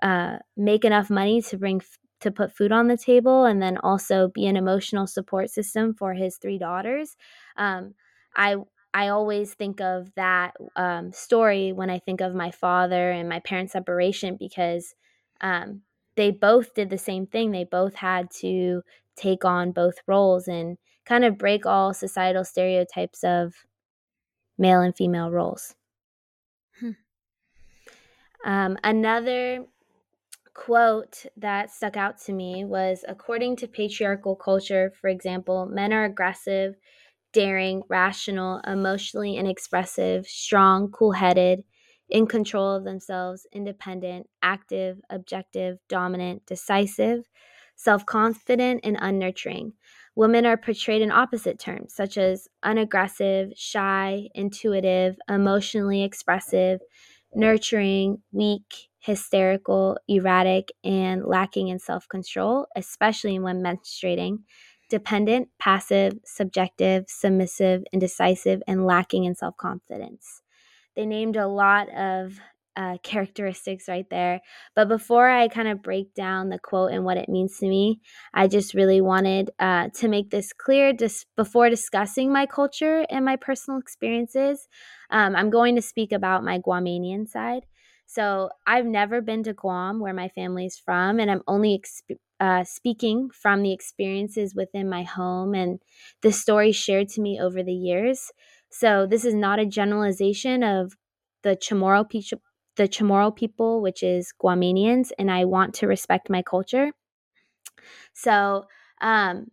uh, make enough money to bring to put food on the table and then also be an emotional support system for his three daughters. Um, I I always think of that um, story when I think of my father and my parents' separation because um, they both did the same thing. They both had to take on both roles and kind of break all societal stereotypes of male and female roles. Hmm. Um, another quote that stuck out to me was according to patriarchal culture, for example, men are aggressive, daring, rational, emotionally inexpressive, strong, cool headed, in control of themselves, independent, active, objective, dominant, decisive, self confident, and unnurturing. women are portrayed in opposite terms, such as unaggressive, shy, intuitive, emotionally expressive, nurturing, weak, hysterical, erratic, and lacking in self control, especially when menstruating, dependent, passive, subjective, submissive, indecisive, and lacking in self confidence. They named a lot of uh, characteristics right there. But before I kind of break down the quote and what it means to me, I just really wanted uh, to make this clear just before discussing my culture and my personal experiences. Um, I'm going to speak about my Guamanian side. So I've never been to Guam, where my family's from, and I'm only exp- uh, speaking from the experiences within my home and the stories shared to me over the years. So this is not a generalization of the Chamorro the Chamorro people, which is Guamanians, and I want to respect my culture. So, um,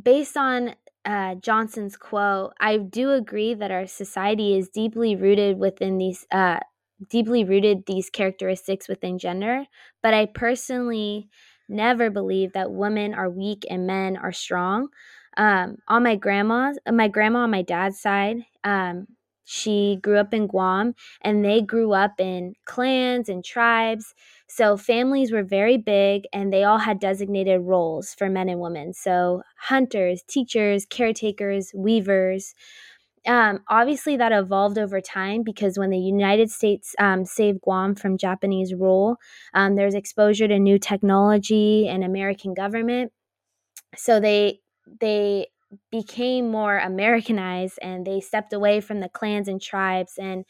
based on uh, Johnson's quote, I do agree that our society is deeply rooted within these, uh, deeply rooted these characteristics within gender. But I personally never believe that women are weak and men are strong. Um, on my grandma's, my grandma on my dad's side, um, she grew up in Guam and they grew up in clans and tribes. So families were very big and they all had designated roles for men and women. So hunters, teachers, caretakers, weavers. Um, obviously, that evolved over time because when the United States um, saved Guam from Japanese rule, um, there's exposure to new technology and American government. So they they became more Americanized and they stepped away from the clans and tribes and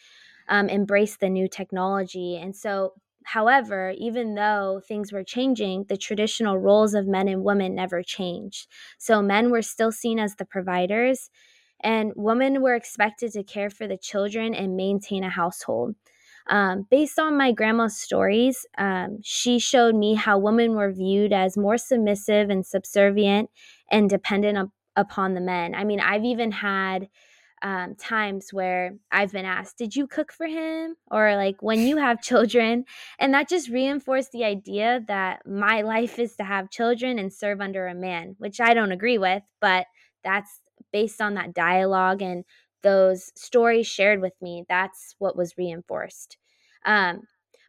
um, embraced the new technology. And so, however, even though things were changing, the traditional roles of men and women never changed. So, men were still seen as the providers, and women were expected to care for the children and maintain a household. Um, based on my grandma's stories, um, she showed me how women were viewed as more submissive and subservient and dependent upon the men. I mean, I've even had um, times where I've been asked, Did you cook for him? Or like when you have <laughs> children. And that just reinforced the idea that my life is to have children and serve under a man, which I don't agree with, but that's based on that dialogue and those stories shared with me. That's what was reinforced. Um,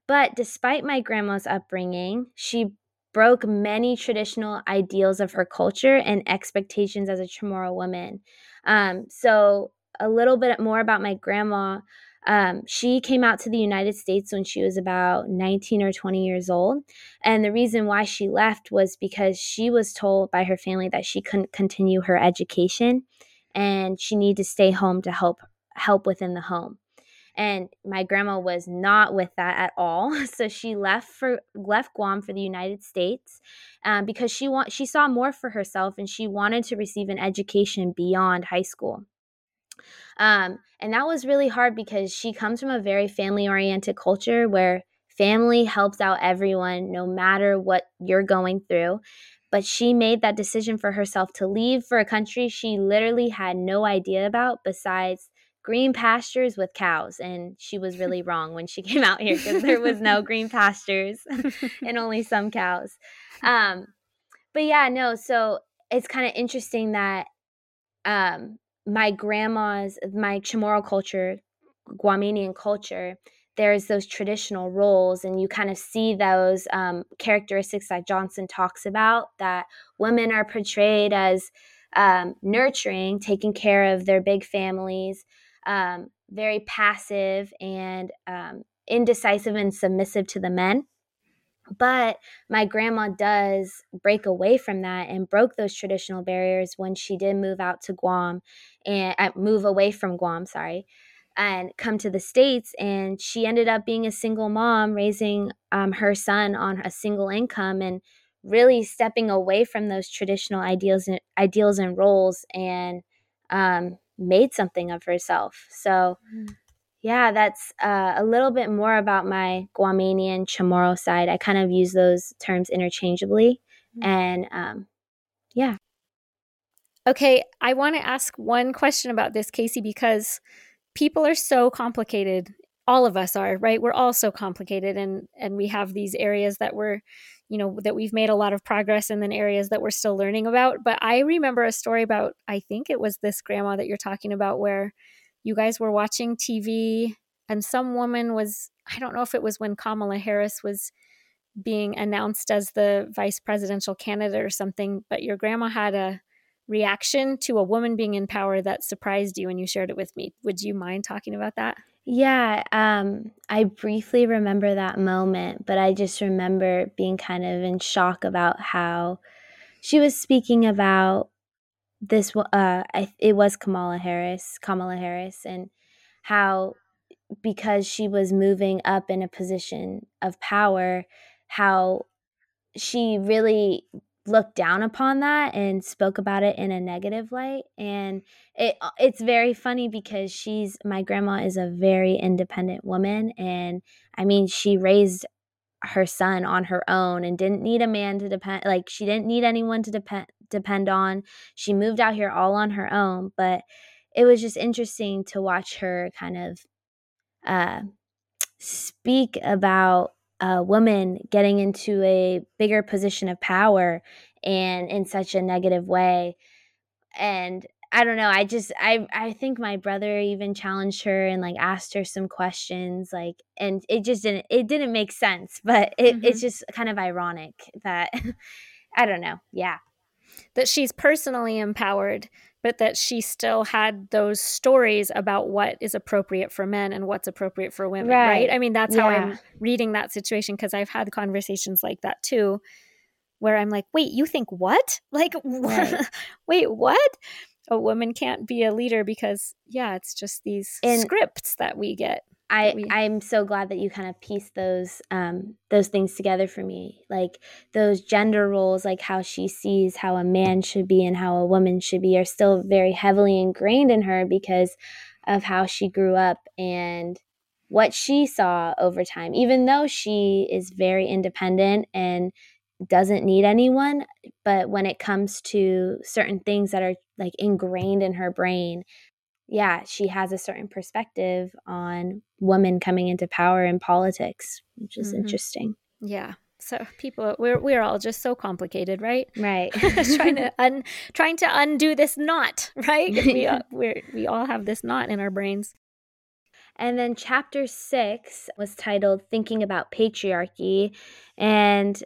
but despite my grandma's upbringing, she broke many traditional ideals of her culture and expectations as a Chamorro woman. Um, so, a little bit more about my grandma. Um, she came out to the United States when she was about 19 or 20 years old. And the reason why she left was because she was told by her family that she couldn't continue her education and she needed to stay home to help help within the home and my grandma was not with that at all <laughs> so she left for left guam for the united states um, because she want she saw more for herself and she wanted to receive an education beyond high school um, and that was really hard because she comes from a very family oriented culture where family helps out everyone no matter what you're going through. But she made that decision for herself to leave for a country she literally had no idea about besides green pastures with cows and she was really wrong when she <laughs> came out here because there was no green pastures <laughs> and only some cows. Um but yeah no so it's kind of interesting that um my grandma's my chamorro culture guamanian culture there's those traditional roles and you kind of see those um, characteristics that johnson talks about that women are portrayed as um, nurturing taking care of their big families um, very passive and um, indecisive and submissive to the men. But my grandma does break away from that and broke those traditional barriers when she did move out to Guam and uh, move away from Guam, sorry, and come to the States. And she ended up being a single mom, raising um, her son on a single income and really stepping away from those traditional ideals and ideals and roles and um, made something of herself. So, mm. Yeah, that's uh, a little bit more about my Guamanian Chamorro side. I kind of use those terms interchangeably. Mm. And um, yeah. Okay, I want to ask one question about this, Casey, because people are so complicated all of us are, right? We're all so complicated and and we have these areas that we're you know that we've made a lot of progress and then areas that we're still learning about but i remember a story about i think it was this grandma that you're talking about where you guys were watching tv and some woman was i don't know if it was when kamala harris was being announced as the vice presidential candidate or something but your grandma had a reaction to a woman being in power that surprised you and you shared it with me. Would you mind talking about that? Yeah, um, I briefly remember that moment, but I just remember being kind of in shock about how she was speaking about this. Uh, it was Kamala Harris, Kamala Harris, and how because she was moving up in a position of power, how she really looked down upon that and spoke about it in a negative light and it uh, it's very funny because she's my grandma is a very independent woman and i mean she raised her son on her own and didn't need a man to depend like she didn't need anyone to depend depend on. She moved out here all on her own but it was just interesting to watch her kind of uh speak about a woman getting into a bigger position of power and in such a negative way. And i don't know i just i i think my brother even challenged her and like asked her some questions like and it just didn't it didn't make sense but it, mm-hmm. it's just kind of ironic that <laughs> i don't know yeah that she's personally empowered but that she still had those stories about what is appropriate for men and what's appropriate for women, right? right? I mean, that's yeah. how I'm reading that situation because I've had conversations like that too, where I'm like, wait, you think what? <laughs> Like, right. <laughs> wait, what? A woman can't be a leader because, yeah, it's just these and scripts that we get. I we, I'm so glad that you kind of piece those um those things together for me. Like those gender roles, like how she sees how a man should be and how a woman should be, are still very heavily ingrained in her because of how she grew up and what she saw over time. Even though she is very independent and doesn't need anyone, but when it comes to certain things that are like ingrained in her brain, yeah, she has a certain perspective on women coming into power in politics, which is mm-hmm. interesting. Yeah. So people we're we're all just so complicated, right? Right. <laughs> trying to un, trying to undo this knot, right? <laughs> We we we all have this knot in our brains. And then chapter 6 was titled Thinking About Patriarchy and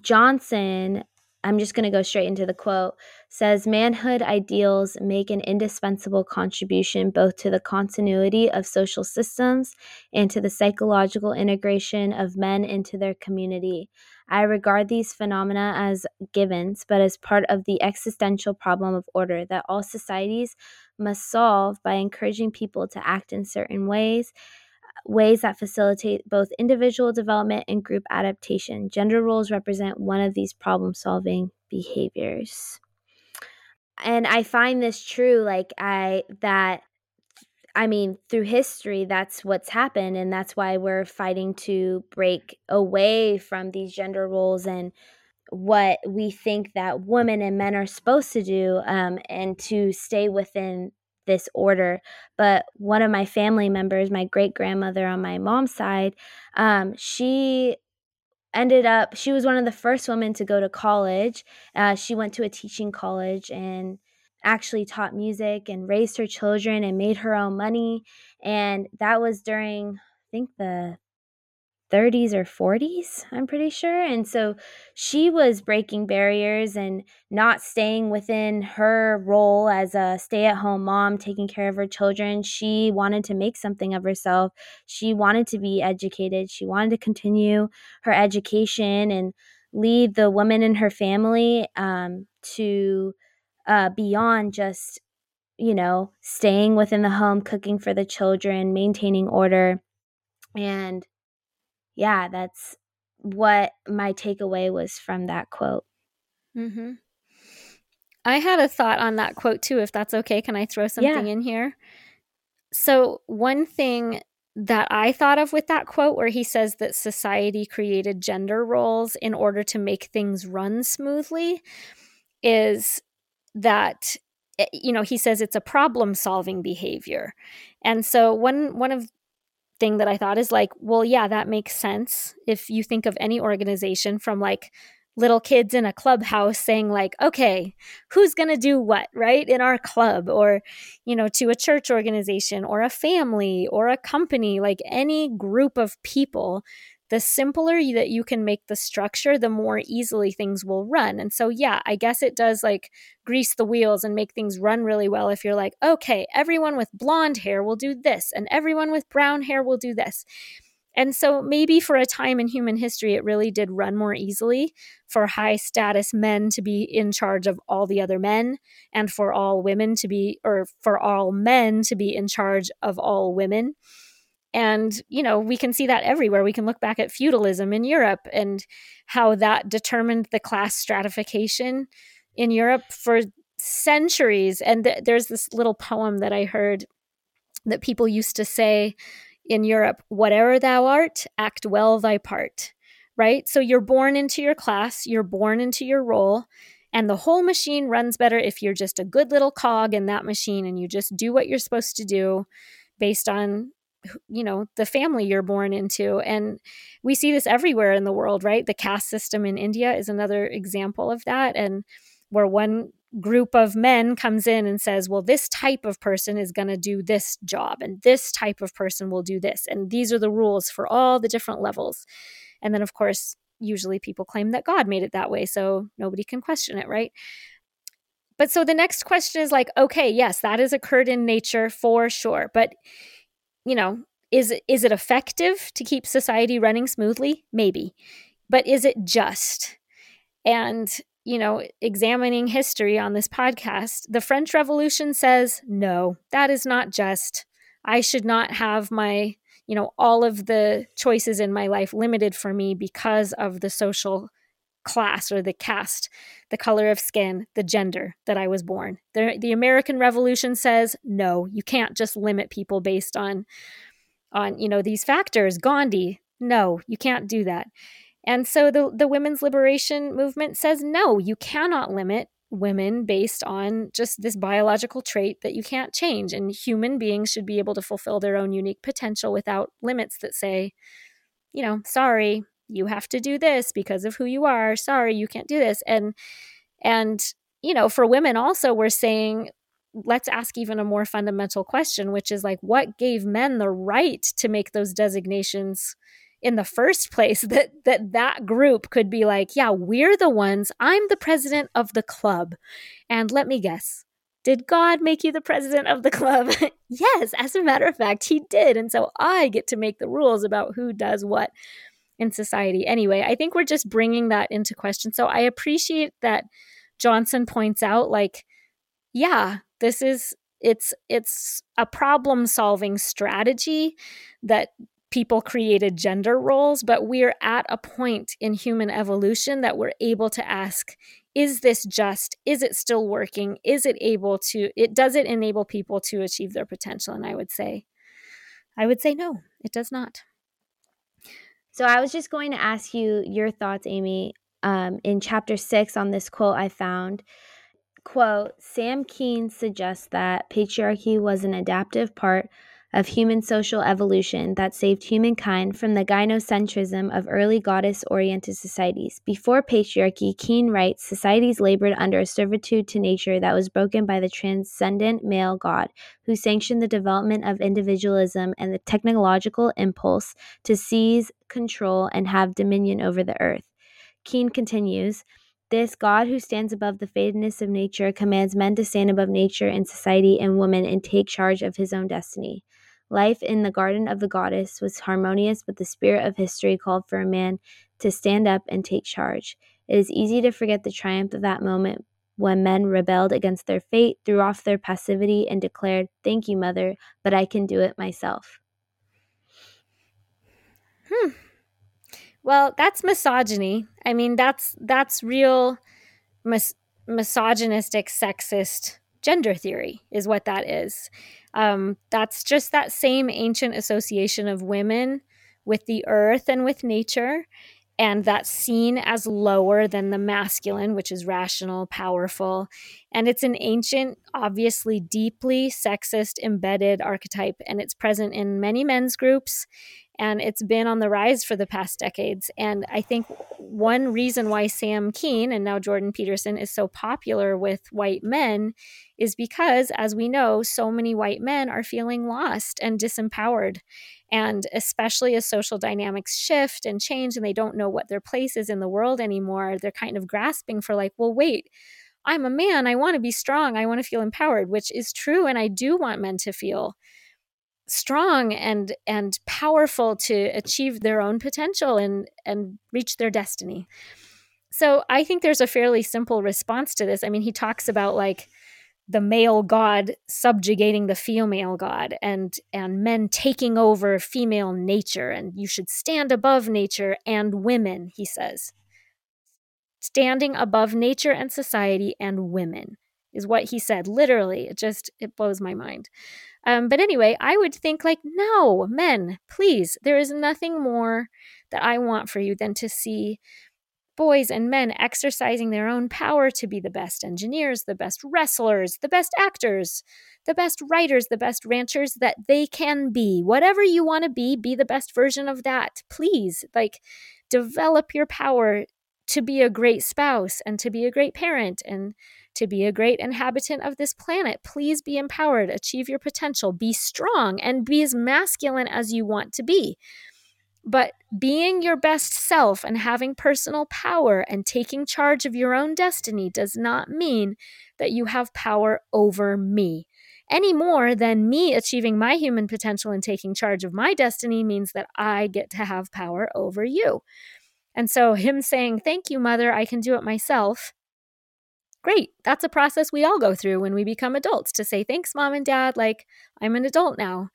Johnson I'm just going to go straight into the quote, says manhood ideals make an indispensable contribution both to the continuity of social systems and to the psychological integration of men into their community. I regard these phenomena as givens, but as part of the existential problem of order that all societies must solve by encouraging people to act in certain ways ways that facilitate both individual development and group adaptation. Gender roles represent one of these problem solving behaviors. And I find this true, like, I, that, I mean, through history, that's what's happened. And that's why we're fighting to break away from these gender roles and what we think that women and men are supposed to do um, and to stay within this order. But one of my family members, my great grandmother on my mom's side, um, she ended up, she was one of the first women to go to college. Uh, she went to a teaching college and actually taught music and raised her children and made her own money. And that was during, I think, the 30s or 40s, I'm pretty sure. And so she was breaking barriers and not staying within her role as a stay at home mom, taking care of her children. She wanted to make something of herself. She wanted to be educated. She wanted to continue her education and lead the women in her family um, to uh, beyond just, you know, staying within the home, cooking for the children, maintaining order. And yeah, that's what my takeaway was from that quote. Mm-hmm. I had a thought on that quote too, if that's okay. Can I throw something yeah. in here? So, one thing that I thought of with that quote, where he says that society created gender roles in order to make things run smoothly, is that eh, you know he says it's a problem solving behavior and so one one of thing that I thought is like, well, yeah, that makes sense. If you think of any organization from like little kids in a clubhouse saying like okay who's going to do what right in our club or you know to a church organization or a family or a company like any group of people the simpler that you can make the structure the more easily things will run and so yeah i guess it does like grease the wheels and make things run really well if you're like okay everyone with blonde hair will do this and everyone with brown hair will do this and so maybe for a time in human history, it really did run more easily for high status men to be in charge of all the other men, and for all women to be, or for all men to be in charge of all women. And, you know, we can see that everywhere. We can look back at feudalism in Europe and how that determined the class stratification in Europe for centuries. And th- there's this little poem that I heard that people used to say in Europe, whatever thou art, act well thy part, right? So you're born into your class, you're born into your role, and the whole machine runs better if you're just a good little cog in that machine and you just do what you're supposed to do based on you know the family you're born into and we see this everywhere in the world right the caste system in india is another example of that and where one group of men comes in and says, well, this type of person is going to do this job, and this type of person will do this. And these are the rules for all the different levels. And then, of course, usually people claim that God made it that way, so nobody can question it, right? But so the next question is like, okay, yes, that has occurred in nature for sure. But, you know, is, is it effective to keep society running smoothly? Maybe. But is it just? And you know, examining history on this podcast, the French Revolution says, no, that is not just. I should not have my, you know, all of the choices in my life limited for me because of the social class or the caste, the color of skin, the gender that I was born. The, the American Revolution says, no, you can't just limit people based on on, you know, these factors. Gandhi, no, you can't do that. And so the, the women's liberation movement says no, you cannot limit women based on just this biological trait that you can't change. And human beings should be able to fulfill their own unique potential without limits that say, you know, sorry, you have to do this because of who you are. Sorry, you can't do this. And, and, you know, for women also, we're saying, let's ask even a more fundamental question, which is like, what gave men the right to make those designations in the first place? <laughs> That that that group could be like yeah we're the ones. I'm the president of the club. And let me guess did god make you the president of the club? <laughs> Yes as a matter of fact he did. And so i get to make the rules about who does what in society. Anyway i think we're just bringing that into question. So i appreciate that johnson points out like yeah this is it's it's a problem solving strategy that people created gender roles, but we're at a point in human evolution that we're able to ask is this just? Is it still working? Is it able to it does it enable people to achieve their potential? And i would say i would say no it does not so i was just going to ask you your thoughts amy um, in chapter six on this quote i found quote sam keen suggests that patriarchy was an adaptive part of human social evolution that saved humankind from the gynocentrism of early goddess oriented societies. Before patriarchy, Keen writes, societies labored under a servitude to nature that was broken by the transcendent male god, who sanctioned the development of individualism and the technological impulse to seize, control, and have dominion over the earth. Keen continues, this God who stands above the fatedness of nature commands men to stand above nature and society and woman and take charge of his own destiny. Life in the garden of the goddess was harmonious, but the spirit of history called for a man to stand up and take charge. It is easy to forget the triumph of that moment when men rebelled against their fate, threw off their passivity, and declared, Thank you, Mother, but I can do it myself. Hmm. Well, that's misogyny. I mean, that's that's real mis- misogynistic, sexist gender theory, is what that is. Um, that's just that same ancient association of women with the earth and with nature, and that's seen as lower than the masculine, which is rational, powerful, And it's an ancient, obviously deeply sexist embedded archetype, and it's present in many men's groups and it's been on the rise for the past decades. And I think one reason why Sam Keen and now Jordan Peterson is so popular with white men is because, as we know, so many white men are feeling lost and disempowered. And especially as social dynamics shift and change and they don't know what their place is in the world anymore, they're kind of grasping for, like, well, wait. I'm a man. I want to be strong. I want to feel empowered, which is true. And I do want men to feel strong and and powerful to achieve their own potential and and reach their destiny. So I think there's a fairly simple response to this. I mean, he talks about like the male god subjugating the female god and and men taking over female nature and you should stand above nature and women, he says. Standing above nature and society and women is what he said literally. It just it blows my mind. Um, but anyway, I would think, like, no, men, please, there is nothing more that I want for you than to see boys and men exercising their own power to be the best engineers, the best wrestlers, the best actors, the best writers, the best ranchers that they can be. Whatever you want to be, be the best version of that. Please, like, develop your power to be a great spouse and to be a great parent and to be a great inhabitant of this planet. Please be empowered, achieve your potential, be strong, and be as masculine as you want to be. But being your best self and having personal power and taking charge of your own destiny does not mean that you have power over me. Any more than me achieving my human potential and taking charge of my destiny means that I get to have power over you. And so, him saying, Thank you, mother, I can do it myself, great. That's a process we all go through when we become adults to say, thanks, mom and dad. Like, I'm an adult now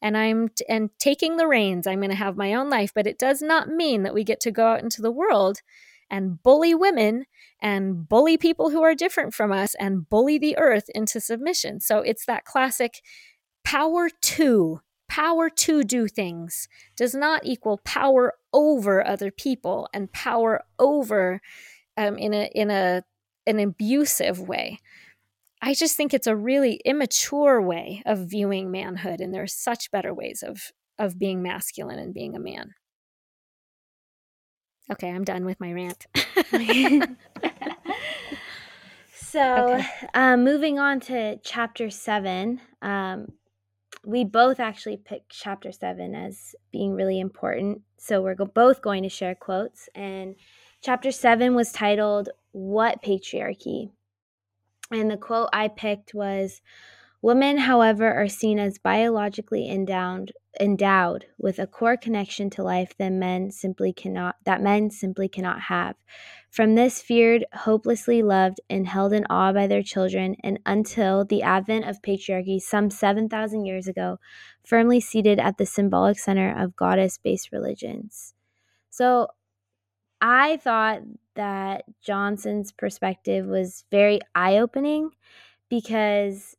and I'm t- and taking the reins. I'm going to have my own life, but it does not mean that we get to go out into the world and bully women and bully people who are different from us and bully the earth into submission. So it's that classic power to power to do things does not equal power over other people and power over um, in a in a an abusive way. I just think it's a really immature way of viewing manhood, and there are such better ways of of being masculine and being a man. Okay, I'm done with my rant. <laughs> so, okay. um, moving on to chapter seven, um, we both actually picked chapter seven as being really important. So, we're go- both going to share quotes. And chapter seven was titled what patriarchy? And the quote I picked was Women, however, are seen as biologically endowed endowed with a core connection to life that men simply cannot that men simply cannot have. From this feared, hopelessly loved, and held in awe by their children, and until the advent of patriarchy some 7,000 years ago, firmly seated at the symbolic center of goddess based religions. So I thought that Johnson's perspective was very eye opening because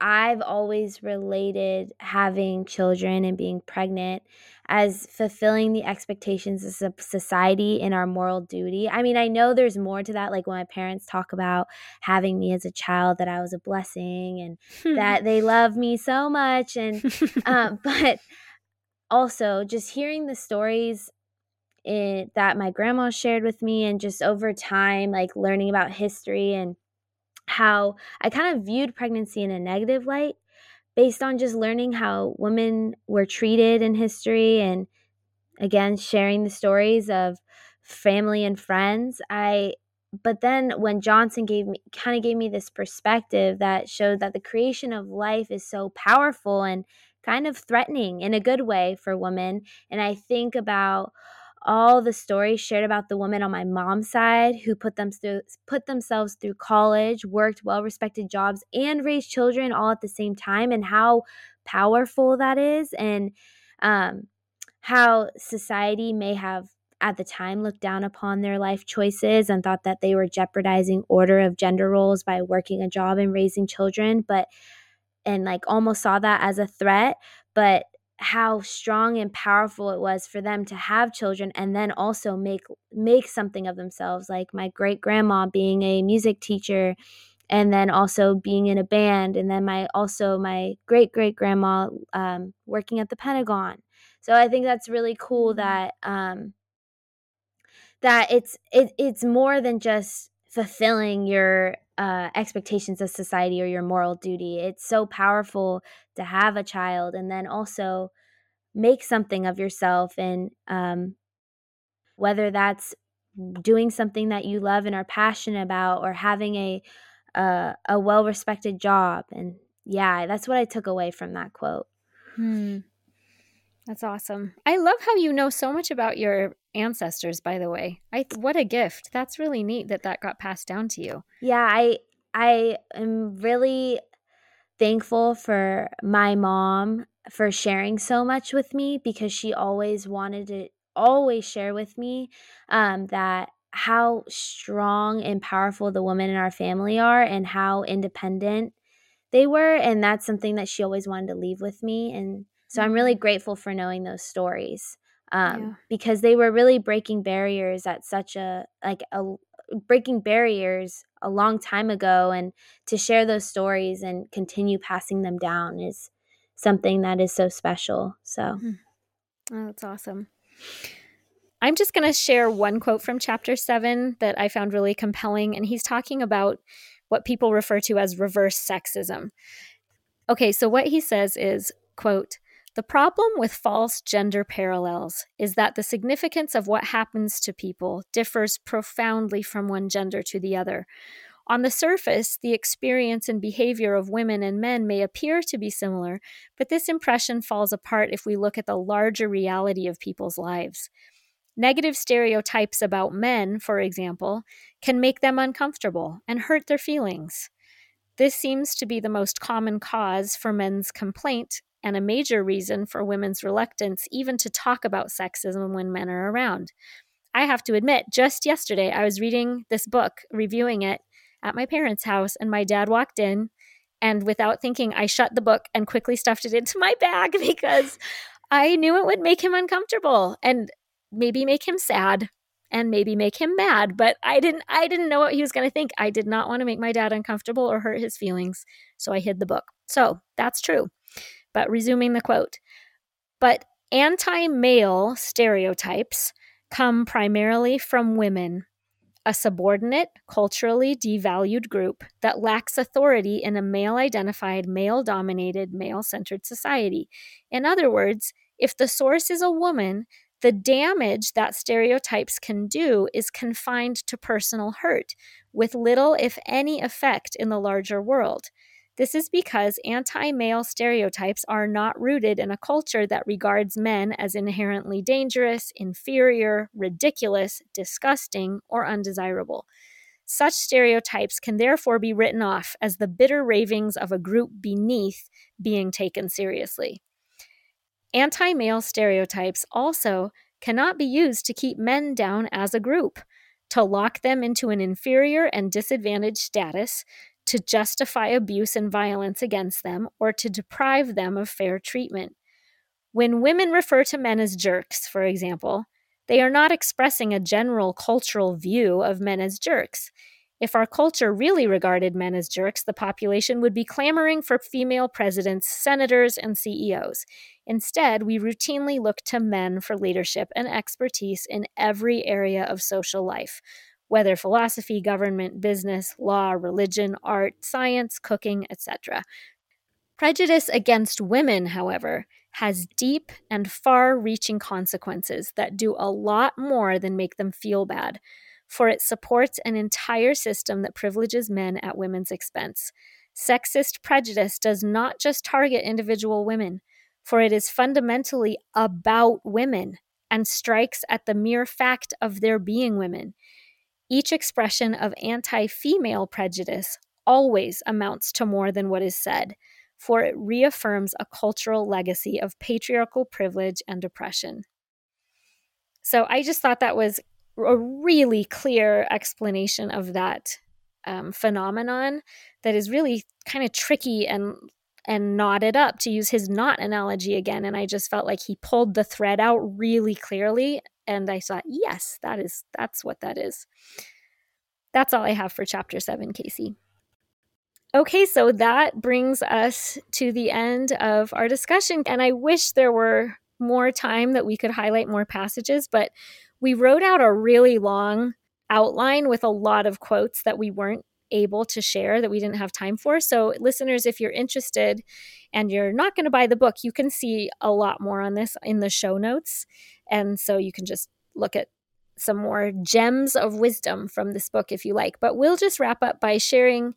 I've always related having children and being pregnant as fulfilling the expectations of society in our moral duty. I mean, I know there's more to that. Like when my parents talk about having me as a child, that I was a blessing and that they love me so much. And, um, <laughs> <laughs> but also just hearing the stories that my grandma shared with me and just over time like learning about history and how I kind of viewed pregnancy in a negative light based on just learning how women were treated in history and again sharing the stories of family and friends. I but then when Johnson gave me kind of gave me this perspective that showed that the creation of life is so powerful and kind of threatening in a good way for women and I think about all the stories shared about the women on my mom's side who put them through put themselves through college, worked well-respected jobs and raised children all at the same time and how powerful that is and um, how society may have at the time looked down upon their life choices and thought that they were jeopardizing order of gender roles by working a job and raising children but and like almost saw that as a threat but how strong and powerful it was for them to have children and then also make make something of themselves like my great grandma being a music teacher and then also being in a band and then my also my great great grandma um, working at the pentagon so i think that's really cool mm-hmm. that um, that it's it, it's more than just fulfilling your uh, expectations of society or your moral duty it's so powerful to have a child and then also make something of yourself and um, whether that's doing something that you love and are passionate about or having a a, a well respected job. And yeah, that's what I took away from that quote. Hmm. That's awesome. I love how you know so much about your ancestors. By the way, I what a gift. That's really neat that that got passed down to you. Yeah, I I am really thankful for my mom for sharing so much with me because she always wanted to always share with me um, that how strong and powerful the women in our family are and how independent they were and that's something that she always wanted to leave with me and so i'm really grateful for knowing those stories um, yeah. because they were really breaking barriers at such a like a breaking barriers a long time ago and to share those stories and continue passing them down is something that is so special so mm-hmm. oh, that's awesome I'm just going to share one quote from chapter seven that I found really compelling. And he's talking about what people refer to as reverse sexism. Okay, so what he says is, quote, the problem with false gender parallels is that the significance of what happens to people differs profoundly from one gender to the other. On the surface, the experience and behavior of women and men may appear to be similar, but this impression falls apart if we look at the larger reality of people's lives. Negative stereotypes about men, for example, can make them uncomfortable and hurt their feelings. This seems to be the most common cause for men's complaint and a major reason for women's reluctance even to talk about sexism when men are around. I have to admit, just yesterday I was reading this book, reviewing it at my parents' house, and my dad walked in. And without thinking, I shut the book and quickly stuffed it into <laughs> my bag because I knew it would make him uncomfortable. And maybe make him sad and maybe make him mad but i didn't i didn't know what he was going to think i did not want to make my dad uncomfortable or hurt his feelings so i hid the book so that's true but resuming the quote but anti-male stereotypes come primarily from women a subordinate, culturally devalued group that lacks authority in a male identified, male dominated, male centered society. In other words, if the source is a woman, the damage that stereotypes can do is confined to personal hurt, with little, if any, effect in the larger world. This is because anti male stereotypes are not rooted in a culture that regards men as inherently dangerous, inferior, ridiculous, disgusting, or undesirable. Such stereotypes can therefore be written off as the bitter ravings of a group beneath being taken seriously. Anti male stereotypes also cannot be used to keep men down as a group, to lock them into an inferior and disadvantaged status, to justify abuse and violence against them, or to deprive them of fair treatment. When women refer to men as jerks, for example, they are not expressing a general cultural view of men as jerks. If our culture really regarded men as jerks, the population would be clamoring for female presidents, senators, and CEOs. Instead, we routinely look to men for leadership and expertise in every area of social life, whether philosophy, government, business, law, religion, art, science, cooking, etc. Prejudice against women, however, has deep and far reaching consequences that do a lot more than make them feel bad, for it supports an entire system that privileges men at women's expense. Sexist prejudice does not just target individual women for it is fundamentally about women and strikes at the mere fact of their being women. Each expression of anti female prejudice always amounts to more than what is said, for it reaffirms a cultural legacy of patriarchal privilege and oppression. So I just thought that was a really clear explanation of that um, phenomenon that is really kind of tricky and and knotted up to use his knot analogy again. And I just felt like he pulled the thread out really clearly. And I thought, yes, that is that's what that is. That's all I have for chapter seven, Casey. Okay, so that brings us to the end of our discussion. And I wish there were more time that we could highlight more passages, but we wrote out a really long outline with a lot of quotes that we weren't able to share that we didn't have time for. So, listeners, if you're interested and you're not going to buy the book, you can see a lot more on this in the show notes. And so you can just look at some more gems of wisdom from this book if you like. But we'll just wrap up by sharing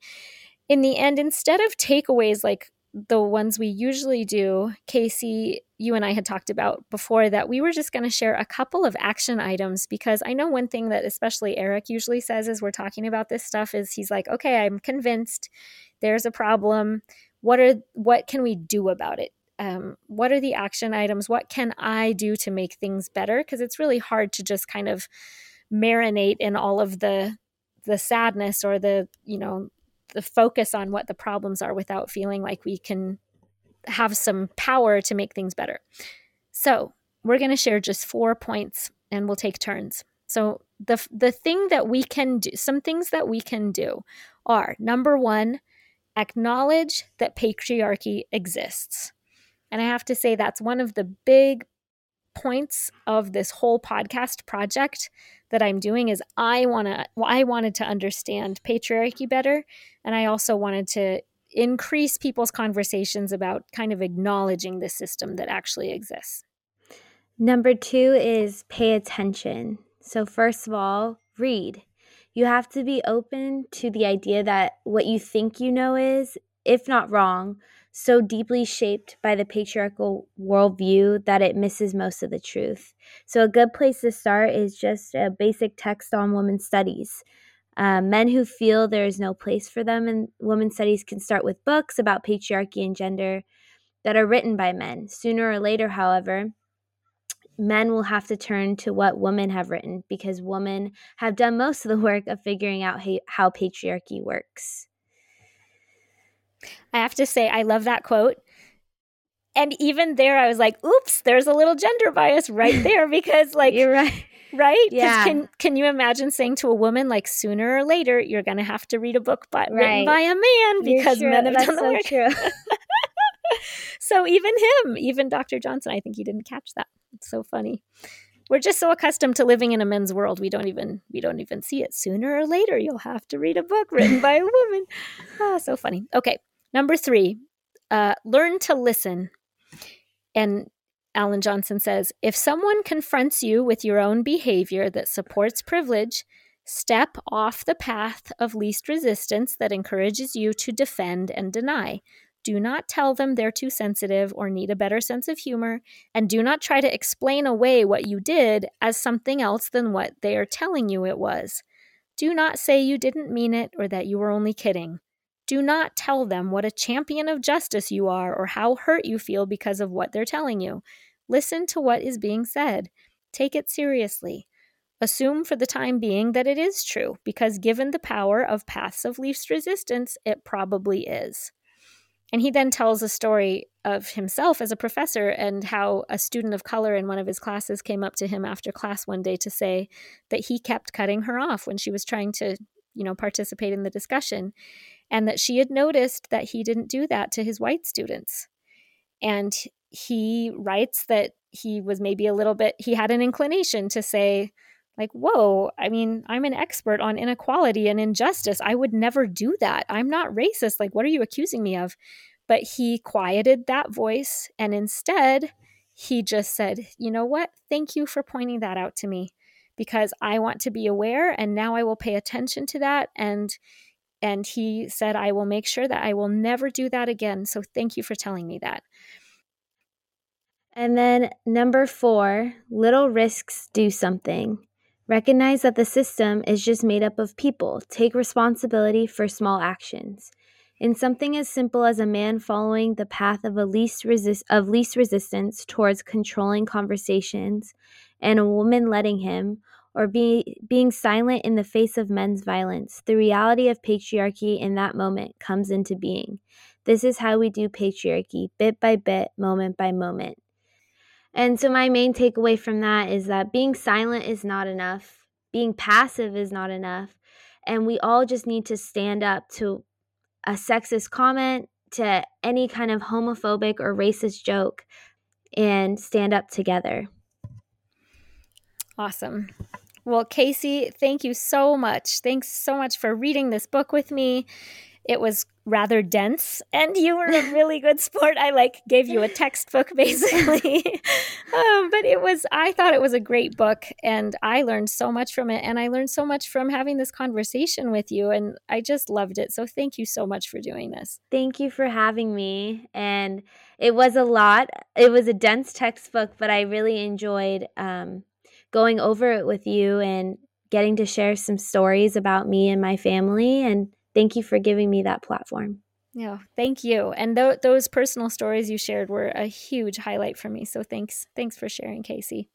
in the end, instead of takeaways like the ones we usually do, Casey, you and I had talked about before that we were just going to share a couple of action items because I know one thing that especially Eric usually says as we're talking about this stuff is he's like, "Okay, I'm convinced there's a problem. What are what can we do about it? Um, what are the action items? What can I do to make things better? Because it's really hard to just kind of marinate in all of the the sadness or the you know the focus on what the problems are without feeling like we can have some power to make things better. So, we're going to share just four points and we'll take turns. So, the the thing that we can do, some things that we can do are number 1, acknowledge that patriarchy exists. And I have to say that's one of the big points of this whole podcast project that I'm doing is I want to I wanted to understand patriarchy better and I also wanted to increase people's conversations about kind of acknowledging the system that actually exists. Number 2 is pay attention. So first of all, read. You have to be open to the idea that what you think you know is if not wrong, so deeply shaped by the patriarchal worldview that it misses most of the truth. So, a good place to start is just a basic text on women's studies. Uh, men who feel there is no place for them in women's studies can start with books about patriarchy and gender that are written by men. Sooner or later, however, men will have to turn to what women have written because women have done most of the work of figuring out how patriarchy works. I have to say, I love that quote. And even there, I was like, oops, there's a little gender bias right <laughs> there because, like, you're right. Right? Yeah. Can, can you imagine saying to a woman, like, sooner or later, you're going to have to read a book by, right. written by a man because men have That's done the so work? True. <laughs> <laughs> so even him, even Dr. Johnson, I think he didn't catch that. It's so funny we're just so accustomed to living in a men's world we don't even we don't even see it sooner or later you'll have to read a book written by a woman ah so funny okay Number three, uh, learn to listen. And Allan Johnson says if someone confronts you with your own behavior that supports privilege, step off the path of least resistance that encourages you to defend and deny. Do not tell them they're too sensitive or need a better sense of humor, and do not try to explain away what you did as something else than what they are telling you it was. Do not say you didn't mean it or that you were only kidding. Do not tell them what a champion of justice you are or how hurt you feel because of what they're telling you. Listen to what is being said. Take it seriously. Assume for the time being that it is true, because given the power of paths of least resistance, it probably is. And he then tells a story of himself as a professor and how a student of color in one of his classes came up to him after class one day to say that he kept cutting her off when she was trying to, you know, participate in the discussion and that she had noticed that he didn't do that to his white students. And he writes that he was maybe a little bit, he had an inclination to say, like, whoa, I mean, I'm an expert on inequality and injustice. I would never do that. I'm not racist. Like, what are you accusing me of? But he quieted that voice and instead he just said, you know what? Thank you for pointing that out to me because I want to be aware and now I will pay attention to that. And and he said, I will make sure that I will never do that again. So thank you for telling me that. And then number four, little risks do something. Recognize that the system is just made up of people. Take responsibility for small actions. In something as simple as a man following the path of, least, resist- of least resistance towards controlling conversations and a woman letting him, or be, being silent in the face of men's violence, the reality of patriarchy in that moment comes into being. This is how we do patriarchy, bit by bit, moment by moment. And so, my main takeaway from that is that being silent is not enough, being passive is not enough, and we all just need to stand up to a sexist comment to any kind of homophobic or racist joke and stand up together. Awesome. Well, Casey, thank you so much. Thanks so much for reading this book with me. It was rather dense and you were a <laughs> really good sport. I like gave you a textbook <laughs> basically. <laughs> Um, but it was i thought it was a great book and i learned so much from it and i learned so much from having this conversation with you and i just loved it. So thank you so much for doing this. Thank you for having me and it was a lot. It was a dense textbook but i really enjoyed um, going over it with you and getting to share some stories about me and my family and thank you for giving me that platform. Yeah, thank you. And th- those personal stories you shared were a huge highlight for me. So thanks, thanks for sharing, Casey.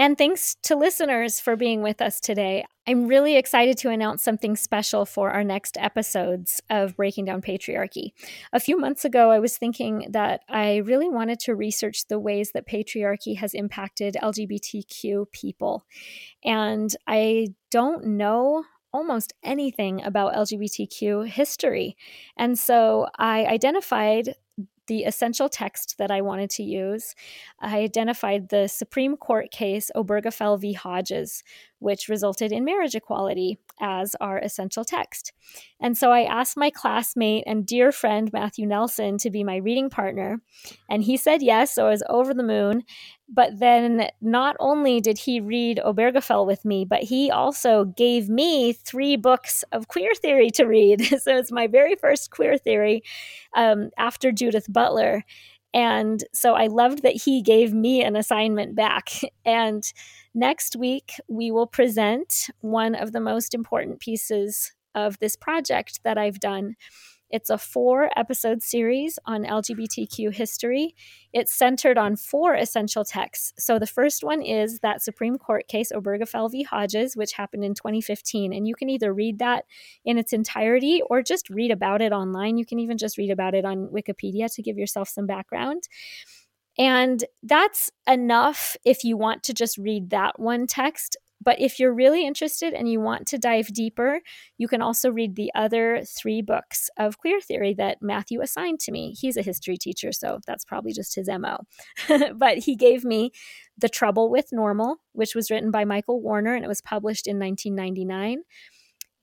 And thanks to listeners for being with us today. I'm really excited to announce something special for our next episodes of Breaking Down Patriarchy. A few months ago, I was thinking that I really wanted to research the ways that patriarchy has impacted LGBTQ people. And I don't know almost anything about LGBTQ history. And so I identified the essential text that I wanted to use. I identified the Supreme Court case Obergefell v. Hodges, which resulted in marriage equality as our essential text. And so I asked my classmate and dear friend Matthew Nelson to be my reading partner, and he said yes, so I was over the moon. But then not only did he read Obergefell with me, but he also gave me three books of queer theory to read. <laughs> so it's my very first queer theory um, after Judith Butler. And so I loved that he gave me an assignment back. <laughs> And next week, we will present one of the most important pieces of this project that I've done. It's a four episode series on LGBTQ history. It's centered on four essential texts. So the first one is that Supreme Court case, Obergefell v. Hodges, which happened in 2015. And you can either read that in its entirety or just read about it online. You can even just read about it on Wikipedia to give yourself some background. And that's enough if you want to just read that one text. But if you're really interested and you want to dive deeper, you can also read the other three books of queer theory that Matthew assigned to me. He's a history teacher, so that's probably just his MO. <laughs> but he gave me The Trouble with Normal, which was written by Michael Warner and it was published in 1999.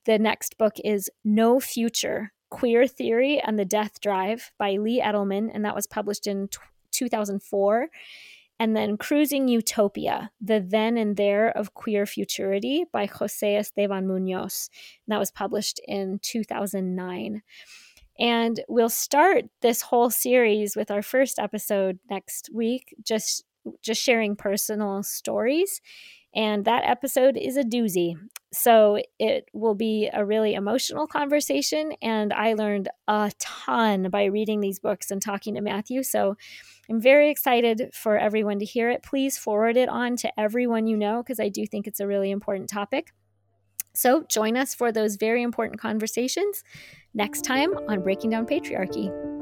The next book is No Future Queer Theory and the Death Drive by Lee Edelman, and that was published in 2004 and then Cruising Utopia, The Then and There of Queer Futurity by Jose Esteban Munoz. And that was published in 2009. And we'll start this whole series with our first episode next week, just just sharing personal stories. And that episode is a doozy. So it will be a really emotional conversation. And I learned a ton by reading these books and talking to Matthew. So I'm very excited for everyone to hear it. Please forward it on to everyone you know because I do think it's a really important topic. So join us for those very important conversations next time on Breaking Down Patriarchy.